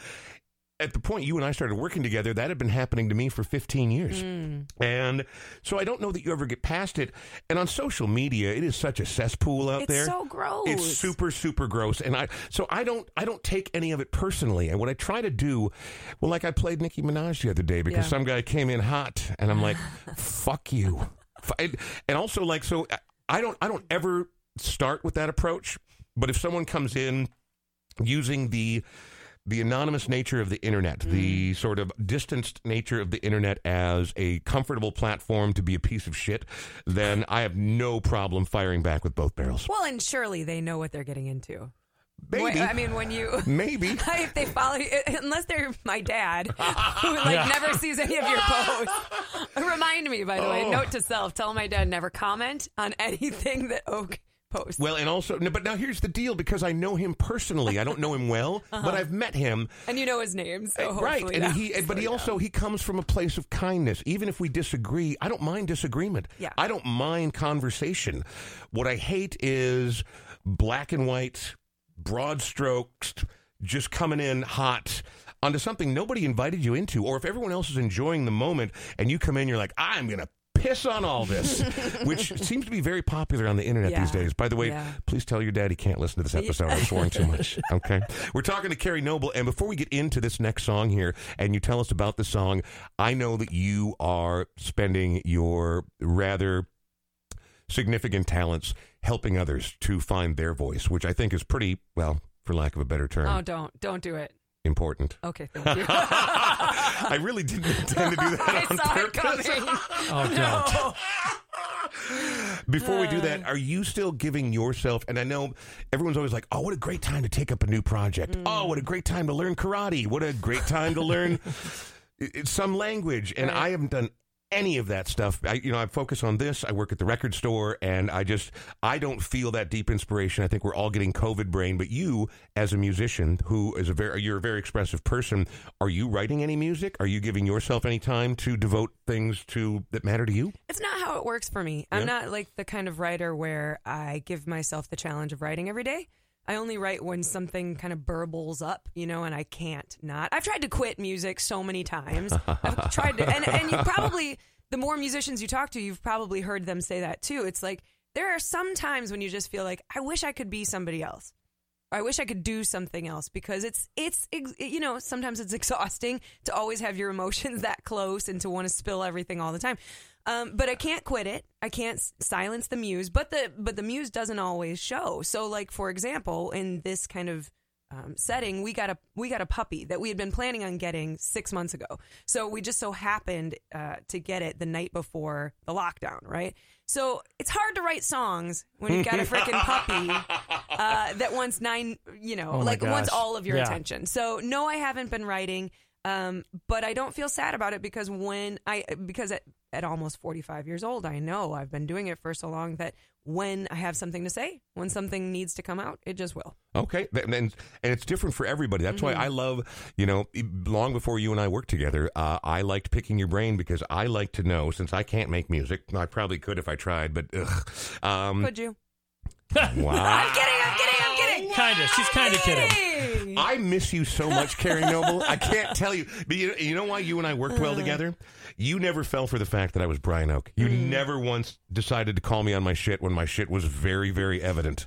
Speaker 1: at the point you and I started working together, that had been happening to me for 15 years. Hmm. And so I don't know that you ever get past it. And on social media, it is such a cesspool out
Speaker 3: It's
Speaker 1: there.
Speaker 3: It's so gross.
Speaker 1: It's super, super gross. And I, so I don't, I don't take any of it personally. And what I try to do, well, like I played Nicki Minaj the other day because
Speaker 3: Yeah.
Speaker 1: some guy came in hot and I'm like, fuck you. And- And also like, so I don't, I don't ever start with that approach. But if someone comes in using the the anonymous nature of the internet, the mm. sort of distanced nature of the internet as a comfortable platform to be a piece of shit, then I have no problem firing back with both barrels.
Speaker 3: Well, and surely they know what they're getting into.
Speaker 1: Maybe.
Speaker 3: I mean, when you.
Speaker 1: Maybe.
Speaker 3: if they follow you, uh, unless they're my dad, who like never sees any of your posts. Remind me, by the way,
Speaker 1: Oh.
Speaker 3: note to self: tell my dad never comment on anything that Oake posts.
Speaker 1: Well, and also, no, but now here's the deal because I know him personally. I don't know him well, but I've met him.
Speaker 3: and you know his name, so
Speaker 1: Uh, right, and he,
Speaker 3: will
Speaker 1: but he also he comes from a place of kindness. Even if we disagree, I don't mind disagreement.
Speaker 3: Yeah.
Speaker 1: I don't mind conversation. What I hate is black and white, broad strokes, just coming in hot onto something nobody invited you into. Or if everyone else is enjoying the moment and you come in, you're like, I'm gonna. Piss on all this, which seems to be very popular on the internet these days. By the way,
Speaker 3: Yeah.
Speaker 1: please tell your dad he can't listen to this episode. I'm swearing too much. Okay. We're talking to Kari Noble. And before we get into this next song here, and you tell us about the song, I know that you are spending your rather significant talents helping others to find their voice, which I think is pretty, well, for lack of a better term,
Speaker 3: Oh, don't don't do it.
Speaker 1: important.
Speaker 3: Okay, thank you.
Speaker 1: I really didn't intend to do that on purpose.
Speaker 2: Oh, don't.
Speaker 1: Before we do that, are you still giving yourself? And I know everyone's always like, "Oh, what a great time to take up a new project! Oh, what a great time to learn karate! What a great time to learn some language!" And I haven't done any of that stuff. I, you know, I focus on this. I work at the record store, and I just I don't feel that deep inspiration. I think we're all getting COVID brain. But you, as a musician who is a very you're a very expressive person, are you writing any music? Are you giving yourself any time to devote things to that matter to you?
Speaker 3: It's not how it works for me. I'm not like the kind of writer where I give myself the challenge of writing every day. I only write when something kind of burbles up, you know, and I can't not. I've tried to quit music so many times. I've tried to, and, and you probably, the more musicians you talk to, you've probably heard them say that too. It's like there are some times when you just feel like, I wish I could be somebody else. I wish I could do something else because it's it's you know sometimes it's exhausting to always have your emotions that close and to want to spill everything all the time. Um, but I can't quit it. I can't silence the muse. But the but the muse doesn't always show. So like for example, in this kind of um, setting, we got a we got a puppy that we had been planning on getting six months ago. So we just so happened uh, to get it the night before the lockdown, right? So it's hard to write songs when you've got a freaking puppy uh, that wants nine, you know,
Speaker 2: Oh
Speaker 3: like wants all of your
Speaker 2: Yeah.
Speaker 3: attention. So no, I haven't been writing, um, but I don't feel sad about it because when I because at, at almost forty five years old, I know I've been doing it for so long that when I have something to say, when something needs to come out, it just will.
Speaker 1: Okay, and and it's different for everybody. That's
Speaker 3: Mm-hmm.
Speaker 1: why I love, you know, long before you and I worked together, uh, I liked picking your brain because I like to know. Since I can't make music, I probably could if I tried, but ugh. Um,
Speaker 3: Could you?
Speaker 1: wow,
Speaker 3: I'm kidding. I'm kidding. I'm kidding.
Speaker 2: Kind of. She's kind of kidding.
Speaker 3: Kidding.
Speaker 1: I miss you so much, Kari Noble. I can't tell you. But you, you know why you and I worked
Speaker 3: Uh.
Speaker 1: well together? You never fell for the fact that I was Brian Oake. You
Speaker 3: Mm.
Speaker 1: never once decided to call me on my shit when my shit was very, very evident.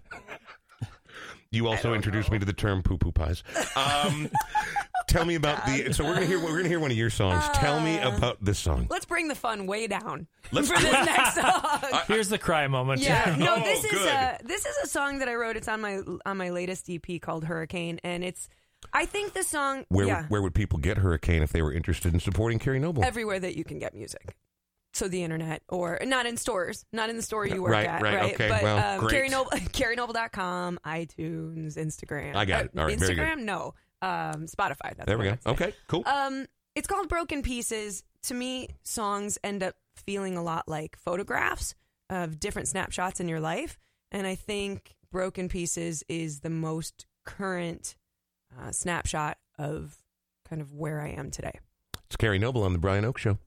Speaker 1: You also introduced me to the term poo poo pies. Um, tell me about the. So we're gonna hear we're gonna hear one of your songs. tell me
Speaker 3: Uh.
Speaker 1: about this song.
Speaker 3: Let's bring the fun way down
Speaker 1: Let's
Speaker 3: for
Speaker 1: do
Speaker 3: this next song.
Speaker 2: Here's the cry moment.
Speaker 3: Yeah, no,
Speaker 1: Oh,
Speaker 3: this is
Speaker 1: good.
Speaker 3: a this is a song that I wrote. It's on my on my latest EP called Hurricane, and it's. I think the song,
Speaker 1: Where
Speaker 3: yeah,
Speaker 1: where would people get Hurricane if they were interested in supporting Kari Noble?
Speaker 3: everywhere that you can get music. So the internet, or not in stores, not in the store you work
Speaker 1: Right,
Speaker 3: at,
Speaker 1: right,
Speaker 3: right?
Speaker 1: okay,
Speaker 3: but
Speaker 1: well,
Speaker 3: um,
Speaker 1: great.
Speaker 3: Kari Noble, karinoble.com, iTunes, Instagram.
Speaker 1: I got it. All right.
Speaker 3: Instagram, no, um, Spotify. That's
Speaker 1: there we go.
Speaker 3: meant to say.
Speaker 1: Okay, cool.
Speaker 3: Um, it's called Broken Pieces. To me, songs end up feeling a lot like photographs of different snapshots in your life, and I think Broken Pieces is the most current uh, snapshot of kind of where I am today.
Speaker 1: It's Kari Noble on the Brian Oake Show.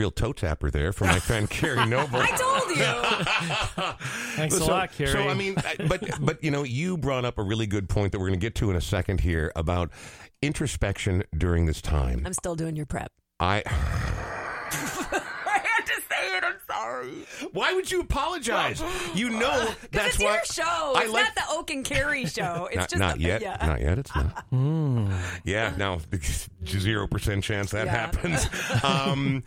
Speaker 1: Real toe tapper there from my friend Kari Noble.
Speaker 3: I told you.
Speaker 2: Thanks
Speaker 1: so,
Speaker 2: a lot, Kari.
Speaker 1: So I mean, but but you know, you brought up a really good point that we're going to get to in a second here about introspection during this time.
Speaker 3: I'm still doing your prep.
Speaker 1: I
Speaker 3: I had to say it. I'm sorry.
Speaker 1: why would you apologize? You know
Speaker 3: Because
Speaker 1: that's
Speaker 3: it's
Speaker 1: why
Speaker 3: your show.
Speaker 1: I
Speaker 3: it's
Speaker 1: like
Speaker 3: not the Oake and Kari show. It's
Speaker 1: not,
Speaker 3: just
Speaker 1: not
Speaker 3: the-
Speaker 1: yet.
Speaker 3: Yeah.
Speaker 1: Not yet. It's not. Yeah. Now zero percent chance that
Speaker 3: Yeah.
Speaker 1: happens. Um,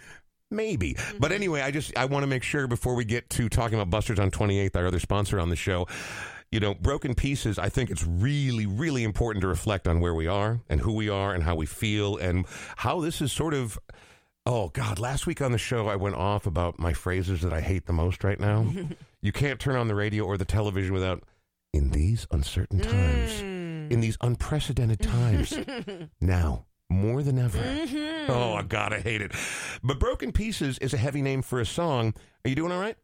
Speaker 1: maybe. But mm-hmm. anyway, I just I want to make sure before we get to talking about Busters on 28th, our other sponsor on the show. You know, broken pieces. I think it's really, really important to reflect on where we are and who we are and how we feel and how this is sort of. Oh God! Last week on the show, I went off about my phrases that I hate the most right now. you can't turn on the radio or the television without in these uncertain times, mm. in these unprecedented times. now, more than ever. Oh, God, I hate it. But Broken Pieces is a heavy name for a song. Are you doing all right?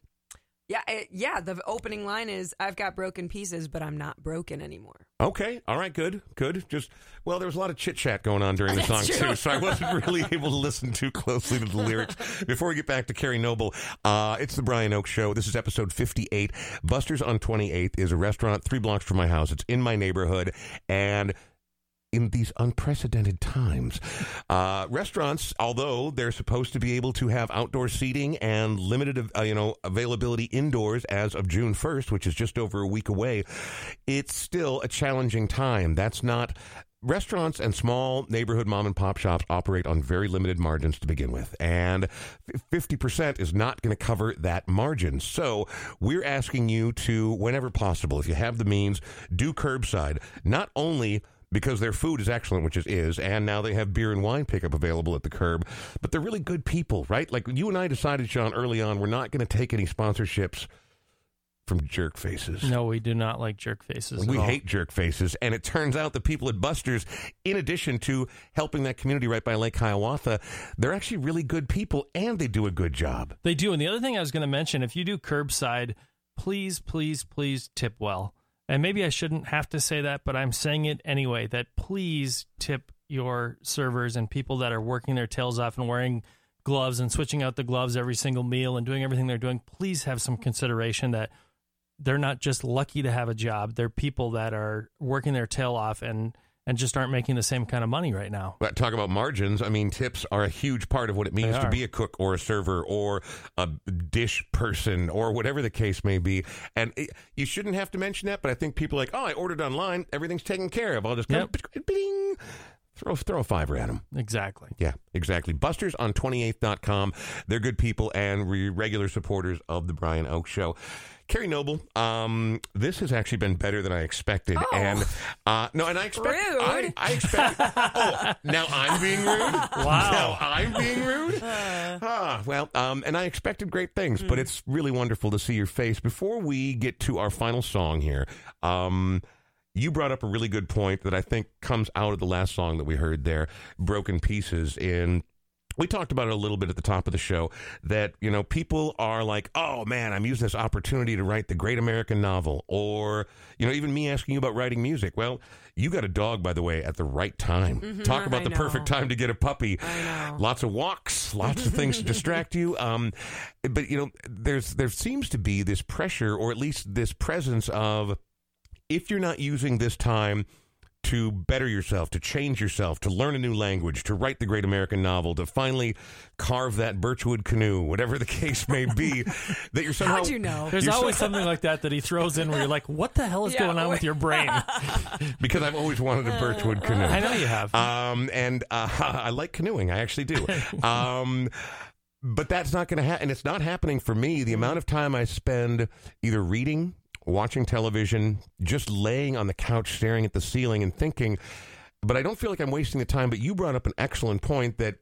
Speaker 3: Yeah, it, yeah. The opening line is, "I've got broken pieces, but I'm not broken anymore."
Speaker 1: Okay. All right. Good. Good. Just, well, there was a lot of chit chat going on during the song, too. So I wasn't really able to listen too closely to the lyrics. Before we get back to Kari Noble, uh, it's the Brian Oake Show. This is episode 58. Buster's on 28th is a restaurant three blocks from my house. It's in my neighborhood. And in these unprecedented times. Uh, restaurants, although they're supposed to be able to have outdoor seating and limited, uh, you know, availability indoors as of June 1st, which is just over a week away, it's still a challenging time. That's not. Restaurants and small neighborhood mom and pop shops operate on very limited margins to begin with, and 50% is not going to cover that margin. So, we're asking you to, whenever possible, if you have the means, do curbside. Not only because their food is excellent, which it is, and now they have beer and wine pickup available at the curb. But they're really good people, right? Like you and I decided, Sean, early on, we're not going to take any sponsorships from jerk faces.
Speaker 2: no, we do not like jerk faces.
Speaker 1: We hate jerk faces, and it turns out the people at Buster's, in addition to helping that community right by Lake Hiawatha, they're actually really good people, and they do a good job.
Speaker 2: They do. And the other thing I was going to mention, if you do curbside, please, please, please tip well. And maybe I shouldn't have to say that, but I'm saying it anyway that please tip your servers and people that are working their tails off and wearing gloves and switching out the gloves every single meal and doing everything they're doing. Please have some consideration that they're not just lucky to have a job. They're people that are working their tail off and and just aren't making the same kind of money right now.
Speaker 1: But talk about margins. I mean, tips are a huge part of what it means to be a cook or a server or a dish person or whatever the case may be. And it, you shouldn't have to mention that, but I think people are like, oh, I ordered online, everything's taken care of. I'll just come,
Speaker 2: Yep.
Speaker 1: bling. throw throw a fiver at them.
Speaker 2: Exactly.
Speaker 1: Yeah, exactly. Busters on 28th.com. They're good people and re- regular supporters of the Brian Oake Show. Kari Noble, um, this has actually been better than I expected.
Speaker 3: Oh.
Speaker 1: And uh, no, and I expect
Speaker 3: Rude.
Speaker 1: I, I expect Oh, now I'm being rude.
Speaker 2: Wow.
Speaker 1: Now I'm being rude. ah, well, um, and I expected great things, but it's really wonderful to see your face. Before we get to our final song here, um, you brought up a really good point that I think comes out of the last song that we heard there, Broken Pieces. In we talked about it a little bit at the top of the show that, you know, people are like, oh man, I'm using this opportunity to write the great American novel. Or, you know, even me asking you about writing music. Well, you got a dog, by the way, at the right time. Talk about
Speaker 3: I
Speaker 1: the perfect time to get a puppy.
Speaker 3: Know.
Speaker 1: Lots of walks, lots of things to distract you. Um, but, you know, there's there seems to be this pressure, or at least this presence of, if you're not using this time to better yourself, to change yourself, to learn a new language, to write the great American novel, to finally carve that birchwood canoe, whatever the case may be, that you're somehow
Speaker 3: How'd you know?
Speaker 2: There's
Speaker 1: You're so-
Speaker 2: always something like that that he throws in where you're like, what the hell is
Speaker 3: Yeah,
Speaker 2: going on with your brain?
Speaker 1: because I've always wanted a birchwood canoe.
Speaker 2: I know you have.
Speaker 1: Um, and uh, I like canoeing. I actually do. Um, but that's not going to happen. And it's not happening for me. The amount of time I spend either reading, watching television, just laying on the couch staring at the ceiling and thinking, but I don't feel like I'm wasting the time. But you brought up an excellent point that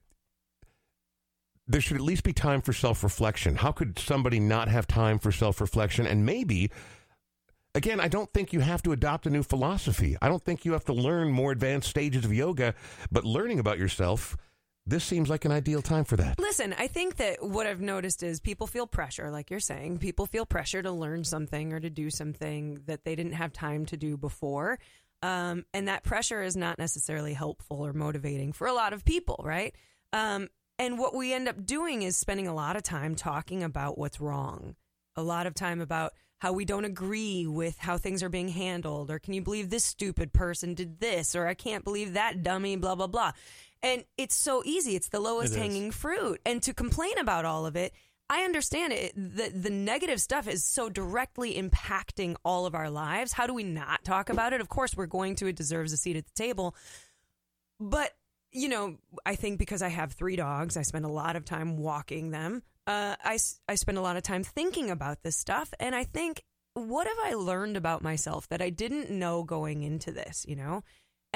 Speaker 1: there should at least be time for self reflection. How could somebody not have time for self reflection? And maybe Again, I don't think you have to adopt a new philosophy. I don't think you have to learn more advanced stages of yoga, but learning about yourself, this seems like an ideal time for that.
Speaker 3: Listen, I think that what I've noticed is people feel pressure, like you're saying. People feel pressure to learn something or to do something that they didn't have time to do before. Um, and that pressure is not necessarily helpful or motivating for a lot of people, right? Um, and what we end up doing is spending a lot of time talking about what's wrong, a lot of time about how we don't agree with how things are being handled, or can you believe this stupid person did this, or I can't believe that dummy, blah, blah, blah. And it's so easy. It's the lowest
Speaker 2: It
Speaker 3: hanging fruit. And to complain about all of it, I understand it. The, the negative stuff is so directly impacting all of our lives. How do we not talk about it? Of course, we're going to. It deserves a seat at the table. But, you know, I think because I have three dogs, I spend a lot of time walking them. Uh, I, I spend a lot of time thinking about this stuff. And I think, what have I learned about myself that I didn't know going into this, you know?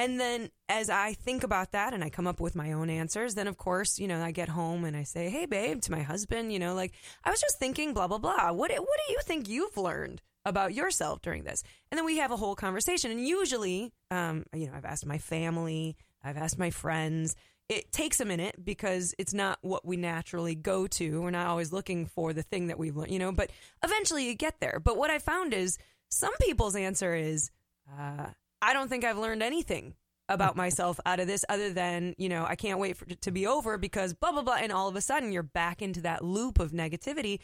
Speaker 3: And then as I think about that and I come up with my own answers, then of course, you know, I get home and I say, "Hey babe," to my husband, you know, like I was just thinking blah blah blah. What what do you think you've learned about yourself during this? And then we have a whole conversation. And usually, um, you know, I've asked my family, I've asked my friends. It takes a minute because it's not what we naturally go to. We're not always looking for the thing that we've learned, you know, but eventually you get there. But what I found is some people's answer is, uh, I don't think I've learned anything about myself out of this other than, you know, I can't wait for it to be over because blah, blah, blah. And all of a sudden you're back into that loop of negativity.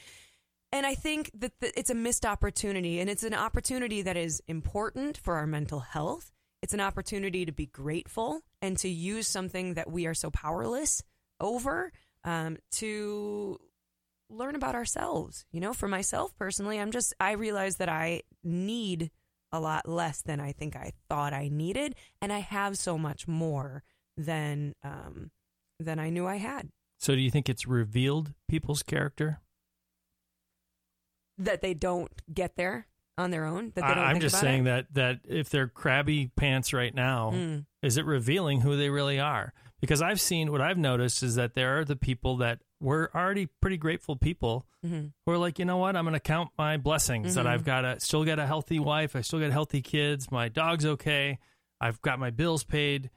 Speaker 3: And I think that th- it's a missed opportunity and it's an opportunity that is important for our mental health. It's an opportunity to be grateful and to use something that we are so powerless over um, to learn about ourselves. You know, for myself personally, I'm just, I realize that I need a lot less than I think I thought I needed. And I have so much more than, um, than I knew I had.
Speaker 2: So do you think it's revealed people's character?
Speaker 3: That they don't get there on their own. That they
Speaker 2: I,
Speaker 3: don't
Speaker 2: I'm
Speaker 3: think
Speaker 2: just saying
Speaker 3: it?
Speaker 2: that that if they're crabby pants right now,
Speaker 3: Mm.
Speaker 2: is it revealing who they really are? Because I've seen what I've noticed is that there are the people that were already pretty grateful people
Speaker 3: Mhm.
Speaker 2: who are like, you know what, I'm going to count my blessings that
Speaker 3: Mhm.
Speaker 2: I've got a still got a healthy wife, I still got healthy kids, my dog's okay, I've got my bills paid.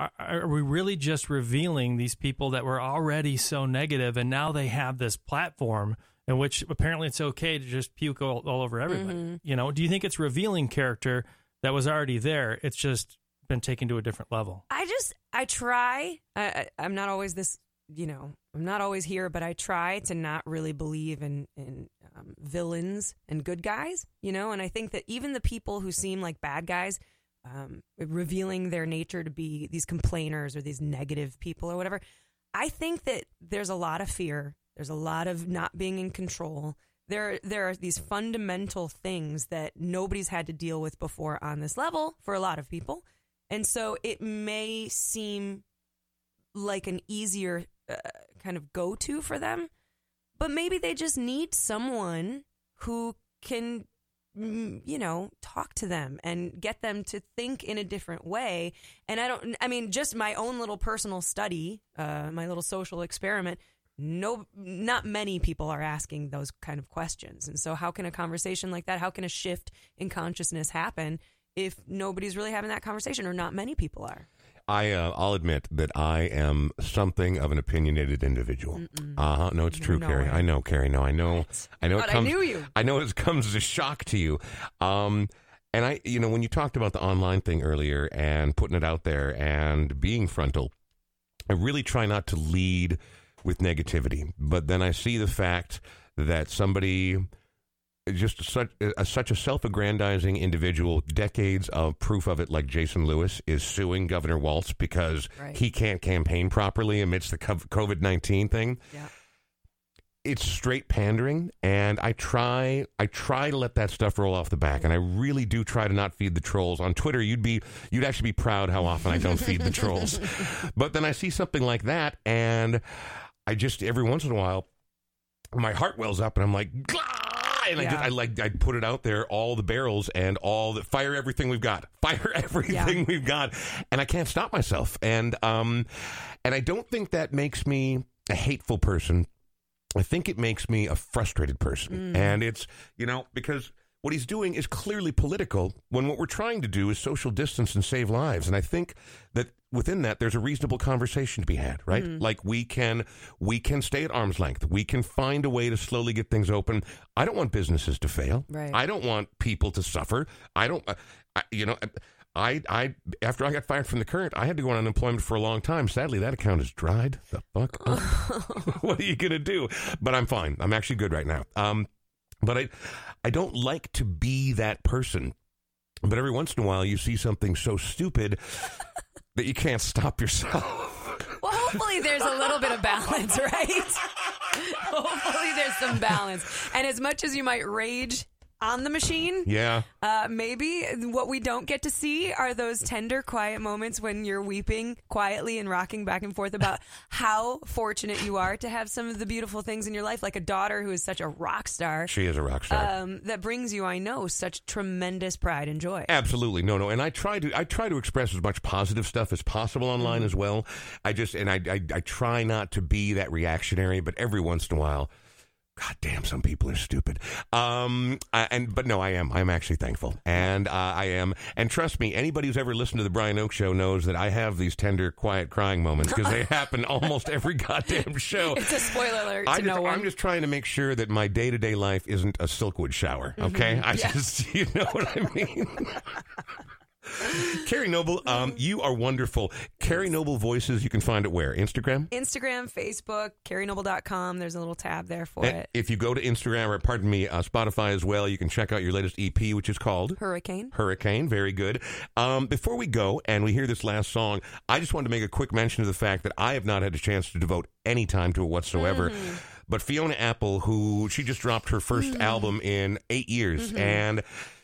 Speaker 2: Are, are we really just revealing these people that were already so negative and now they have this platform in which apparently it's okay to just puke all, all over everybody?
Speaker 3: Mhm.
Speaker 2: You know, do you think it's revealing character that was already there? It's just been taken to a different level.
Speaker 3: I just I try. I, I, I'm not always this. You know, I'm not always here, but I try to not really believe in in um, villains and good guys. You know, and I think that even the people who seem like bad guys, um, revealing their nature to be these complainers or these negative people or whatever. I think that there's a lot of fear. There's a lot of not being in control. There, there are these fundamental things that nobody's had to deal with before on this level for a lot of people And so it may seem like an easier uh, kind of go to for them, but maybe they just need someone who can, mm, you know, talk to them and get them to think in a different way. And I don't, I mean, just my own little personal study, uh, my little social experiment. No, not many people are asking those kind of questions. And so, how can a conversation like that, how can a shift in consciousness happen if nobody's really having that conversation or not many people are?
Speaker 1: I uh, I'll admit that I am something of an opinionated individual. Uh huh. No, it's true,
Speaker 3: No
Speaker 1: Kari.
Speaker 3: way.
Speaker 1: I know, Kari. No, I know. I know.
Speaker 3: But
Speaker 1: it
Speaker 3: I
Speaker 1: comes,
Speaker 3: knew you.
Speaker 1: I know it comes as a shock to you. Um, and I, you know, when you talked about the online thing earlier and putting it out there and being frontal, I really try not to lead with negativity. But then I see the fact that somebody just such a, such a self-aggrandizing individual decades of proof of it like Jason Lewis is suing Governor Walz because
Speaker 3: Right.
Speaker 1: he can't campaign properly amidst the COVID-19 thing
Speaker 3: Yeah.
Speaker 1: it's straight pandering and i try i try to let that stuff roll off the back and i really do try to not feed the trolls on twitter you'd be you'd actually be proud how often i don't feed the trolls but then i see something like that and i just every once in a while my heart wells up and i'm like "Gah!" And I, just, I like I put it out there all the barrels and all the fire everything we've got. Fire everything
Speaker 3: Yeah.
Speaker 1: we've got. And I can't stop myself. And um and I don't think that makes me a hateful person. I think it makes me a frustrated person. And it's, you know, because what he's doing is clearly political when what we're trying to do is social distance and save lives. And I think that within that there's a reasonable conversation to be had, right? Like we can we can stay at arm's length. We can find a way to slowly get things open. I don't want businesses to fail.
Speaker 3: Right.
Speaker 1: I don't want people to suffer. I don't uh, I, you know I, I after I got fired from the current, I had to go on unemployment for a long time. Sadly, that account is dried the fuck up. what are you gonna do? But I'm fine. I'm actually good right now. Um, but I, I don't like to be that person. But every once in a while, you see something so stupid that you can't stop yourself.
Speaker 3: Well, hopefully there's a little bit of balance, right? hopefully there's some balance. And as much as you might rage on the machine,
Speaker 1: yeah,
Speaker 3: uh, maybe what we don't get to see are those tender, quiet moments when you're weeping quietly and rocking back and forth about how fortunate you are to have some of the beautiful things in your life, like a daughter who is such a rock star.
Speaker 1: she is a rock star.
Speaker 3: Um, that brings you, I know, such tremendous pride and joy.
Speaker 1: Absolutely, no, no, and I try to I try to express as much positive stuff as possible online as well. I just and I, I I try not to be that reactionary, but every once in a while, God damn, some people are stupid. Um, I, and but no, I am I'm actually thankful, and uh, I am, and trust me, anybody who's ever listened to the Brian Oake Show knows that I have these tender, quiet, crying moments because they happen almost every goddamn show.
Speaker 3: It's a spoiler alert to
Speaker 1: I just,
Speaker 3: no one.
Speaker 1: I'm just trying to make sure that my day to day life isn't a Silkwood shower. Okay, I
Speaker 3: Yeah.
Speaker 1: just you know what I mean. Kari Noble, um, you are wonderful. Kari Noble voices you can find it where Instagram.
Speaker 3: Instagram, Facebook, karinoble.com. There's a little tab there for
Speaker 1: And
Speaker 3: it.
Speaker 1: If you go to Instagram or pardon me, uh, Spotify as well, you can check out your latest EP, which is called
Speaker 3: Hurricane.
Speaker 1: Hurricane. Very good. Um, before we go and we hear this last song, I just wanted to make a quick mention of the fact that I have not had a chance to devote any time to it whatsoever.
Speaker 3: Mm-hmm.
Speaker 1: But Fiona Apple, who she just dropped her 1st
Speaker 3: Mm-hmm.
Speaker 1: album in eight years, and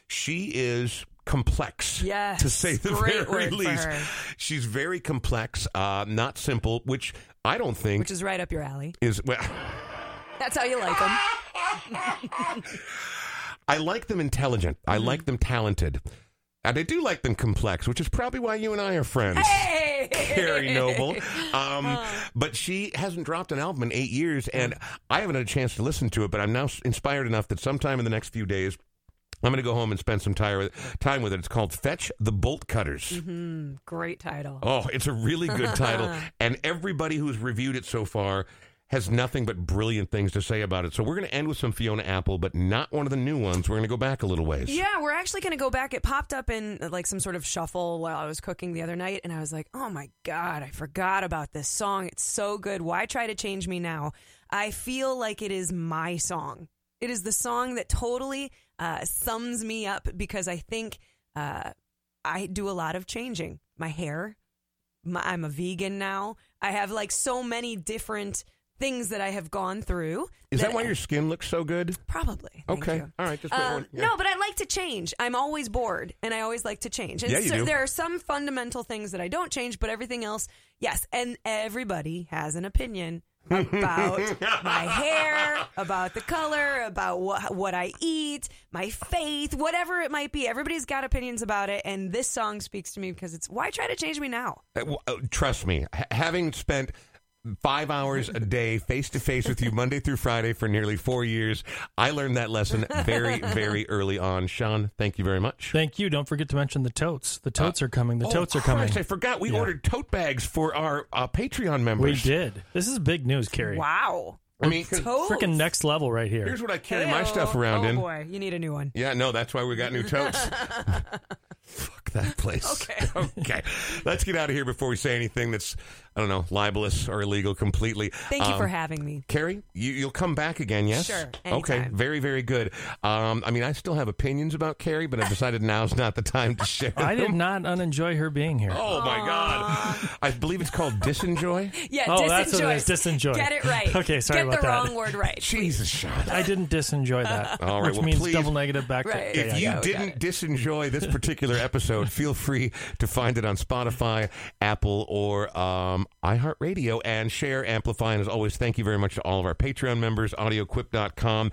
Speaker 1: she is complex
Speaker 3: Yes.
Speaker 1: to say the very least she's very complex uh, not simple which i don't think
Speaker 3: Which is right up your alley.
Speaker 1: is well
Speaker 3: That's how you like them.
Speaker 1: I like them intelligent. I
Speaker 3: Mm-hmm.
Speaker 1: like them talented. And I do like them complex, which is probably why you and I are friends.
Speaker 3: Hey!
Speaker 1: Kari Noble. Um, but she hasn't dropped an album in eight years, and I haven't had a chance to listen to it, but I'm now inspired enough that sometime in the next few days, I'm going to go home and spend some time time with it. It's called Fetch the Bolt Cutters.
Speaker 3: Mm-hmm. Great title.
Speaker 1: Oh, it's a really good title. And everybody who's reviewed it so far has nothing but brilliant things to say about it. So we're going to end with some Fiona Apple, but not one of the new ones. We're going to go back a little ways.
Speaker 3: Yeah, we're actually going to go back. It popped up in like some sort of shuffle while I was cooking the other night, and I was like, oh my God, I forgot about this song. It's so good. Why try to change me now? I feel like it is my song. It is the song that totally uh, sums me up because I think uh, I do a lot of changing. My hair, my, I'm a vegan now. I have like so many different things that I have gone through.
Speaker 1: Is that why your skin looks so good?
Speaker 3: Probably.
Speaker 1: Okay.
Speaker 3: you.
Speaker 1: All right. Just
Speaker 3: Um, No, but I like to change. I'm always bored, and I always like to change. And
Speaker 1: Yeah, you
Speaker 3: so
Speaker 1: do.
Speaker 3: there are some fundamental things that I don't change, but everything else, yes. And everybody has an opinion about my hair, about the color, about what what I eat, my faith, whatever it might be. Everybody's got opinions about it, and this song speaks to me because it's why try to change me now.
Speaker 1: Uh, w- uh, trust me, ha- having spent five hours a day face to face with you Monday through Friday for nearly four years, I learned that lesson very, very early on. Sean, thank you very much.
Speaker 2: Thank you. Don't forget to mention the totes. The totes are coming. The
Speaker 1: Oh,
Speaker 2: totes are coming.
Speaker 1: Christ, I forgot. We
Speaker 2: Yeah.
Speaker 1: ordered tote bags for our uh, Patreon members.
Speaker 2: We did. This is big news, Kari.
Speaker 3: Wow,
Speaker 1: I mean,
Speaker 3: Totes.
Speaker 2: Freaking next level right here.
Speaker 1: here's what I carry my stuff around
Speaker 3: oh,
Speaker 1: in.
Speaker 3: Oh boy, you need a new one.
Speaker 1: Yeah, no, that's why we got new totes. Fuck that place.
Speaker 3: Okay.
Speaker 1: okay. Let's get out of here before we say anything that's, I don't know, libelous or illegal completely.
Speaker 3: Thank you
Speaker 1: Um,
Speaker 3: for having me.
Speaker 1: Kari, you, you'll come back again, yes?
Speaker 3: Sure,
Speaker 1: Okay, very, very good. Um, I mean, I still have opinions about Kari, but I've decided now's not the time to share
Speaker 2: I did not unenjoy her being here.
Speaker 1: Oh, my God. I believe it's called Disenjoy.
Speaker 3: Yeah,
Speaker 2: Oh, that's what it
Speaker 3: disenjoy. Get it right.
Speaker 2: Okay, sorry
Speaker 3: Get
Speaker 2: about
Speaker 3: the wrong word right.
Speaker 1: Jesus, Sean.
Speaker 2: I didn't disenjoy that.
Speaker 1: All right,
Speaker 2: which
Speaker 1: well,
Speaker 2: means
Speaker 1: please-
Speaker 2: double negative back.
Speaker 3: Right.
Speaker 2: To,
Speaker 1: If
Speaker 2: yeah,
Speaker 1: you
Speaker 2: yeah.
Speaker 1: didn't disenjoy this particular episode, feel free to find it on Spotify, Apple, or um, iHeartRadio and share, amplify. And as always, thank you very much to all of our Patreon members, audioquip.com.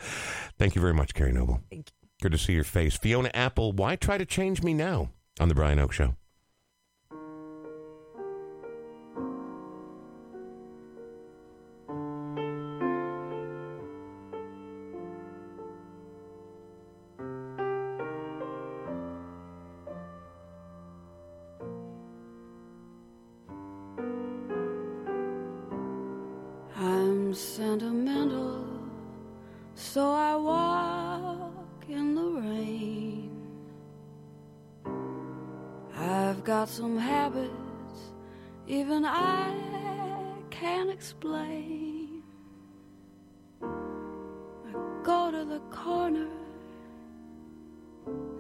Speaker 1: Thank you very much, Kari Noble.
Speaker 3: Thank you.
Speaker 1: Good to see your face. Fiona Apple, why try to change me now on The Brian Oake Show?
Speaker 6: Sentimental, so I walk in the rain. I've got some habits, even I can't explain. I go to the corner,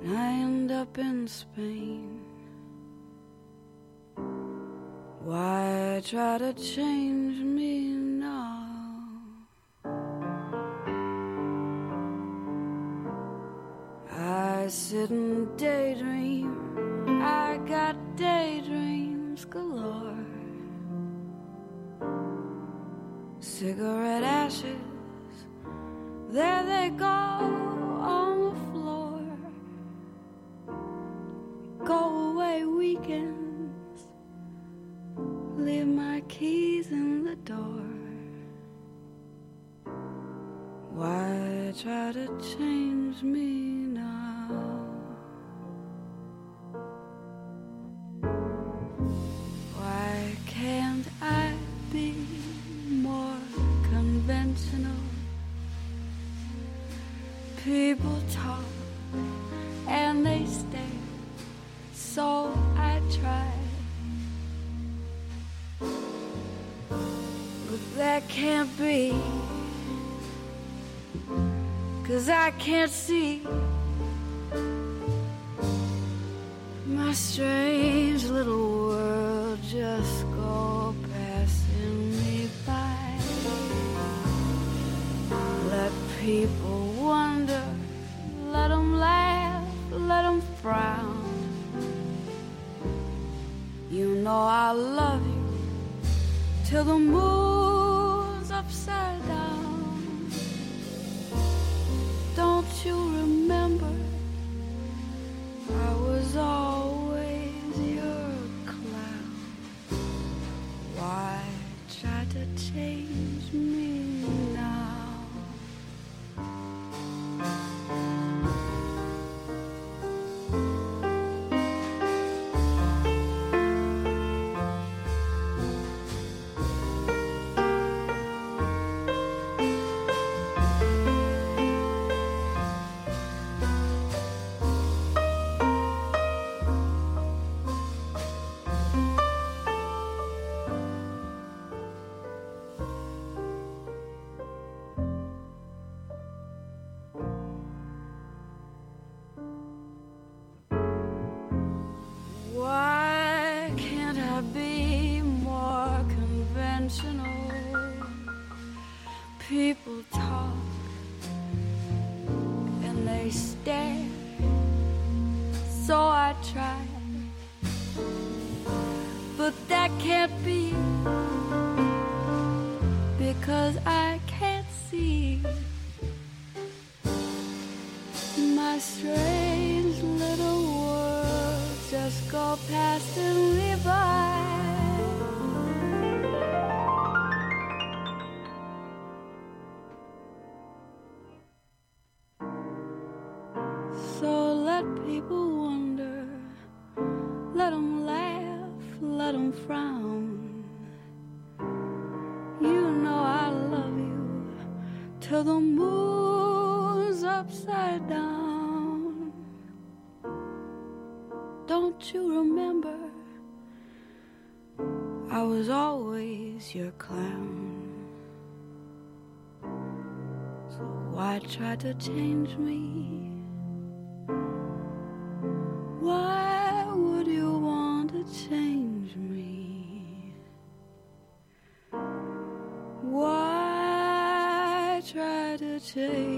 Speaker 6: and I end up in Spain. Why try to change me I sit and daydream. I got daydreams galore. Cigarette ashes, there they go on the floor. Go away weekends leave my keys in the door. Why try to change me People talk and they stare, so I try. But that can't be. Cause I can't see my strange little world just go passing me by. Let people frown. You know I love you till the moon's
Speaker 7: people talk and they stare. So I try, but that can't be because I to change me? Why would you want to change me? Why try to change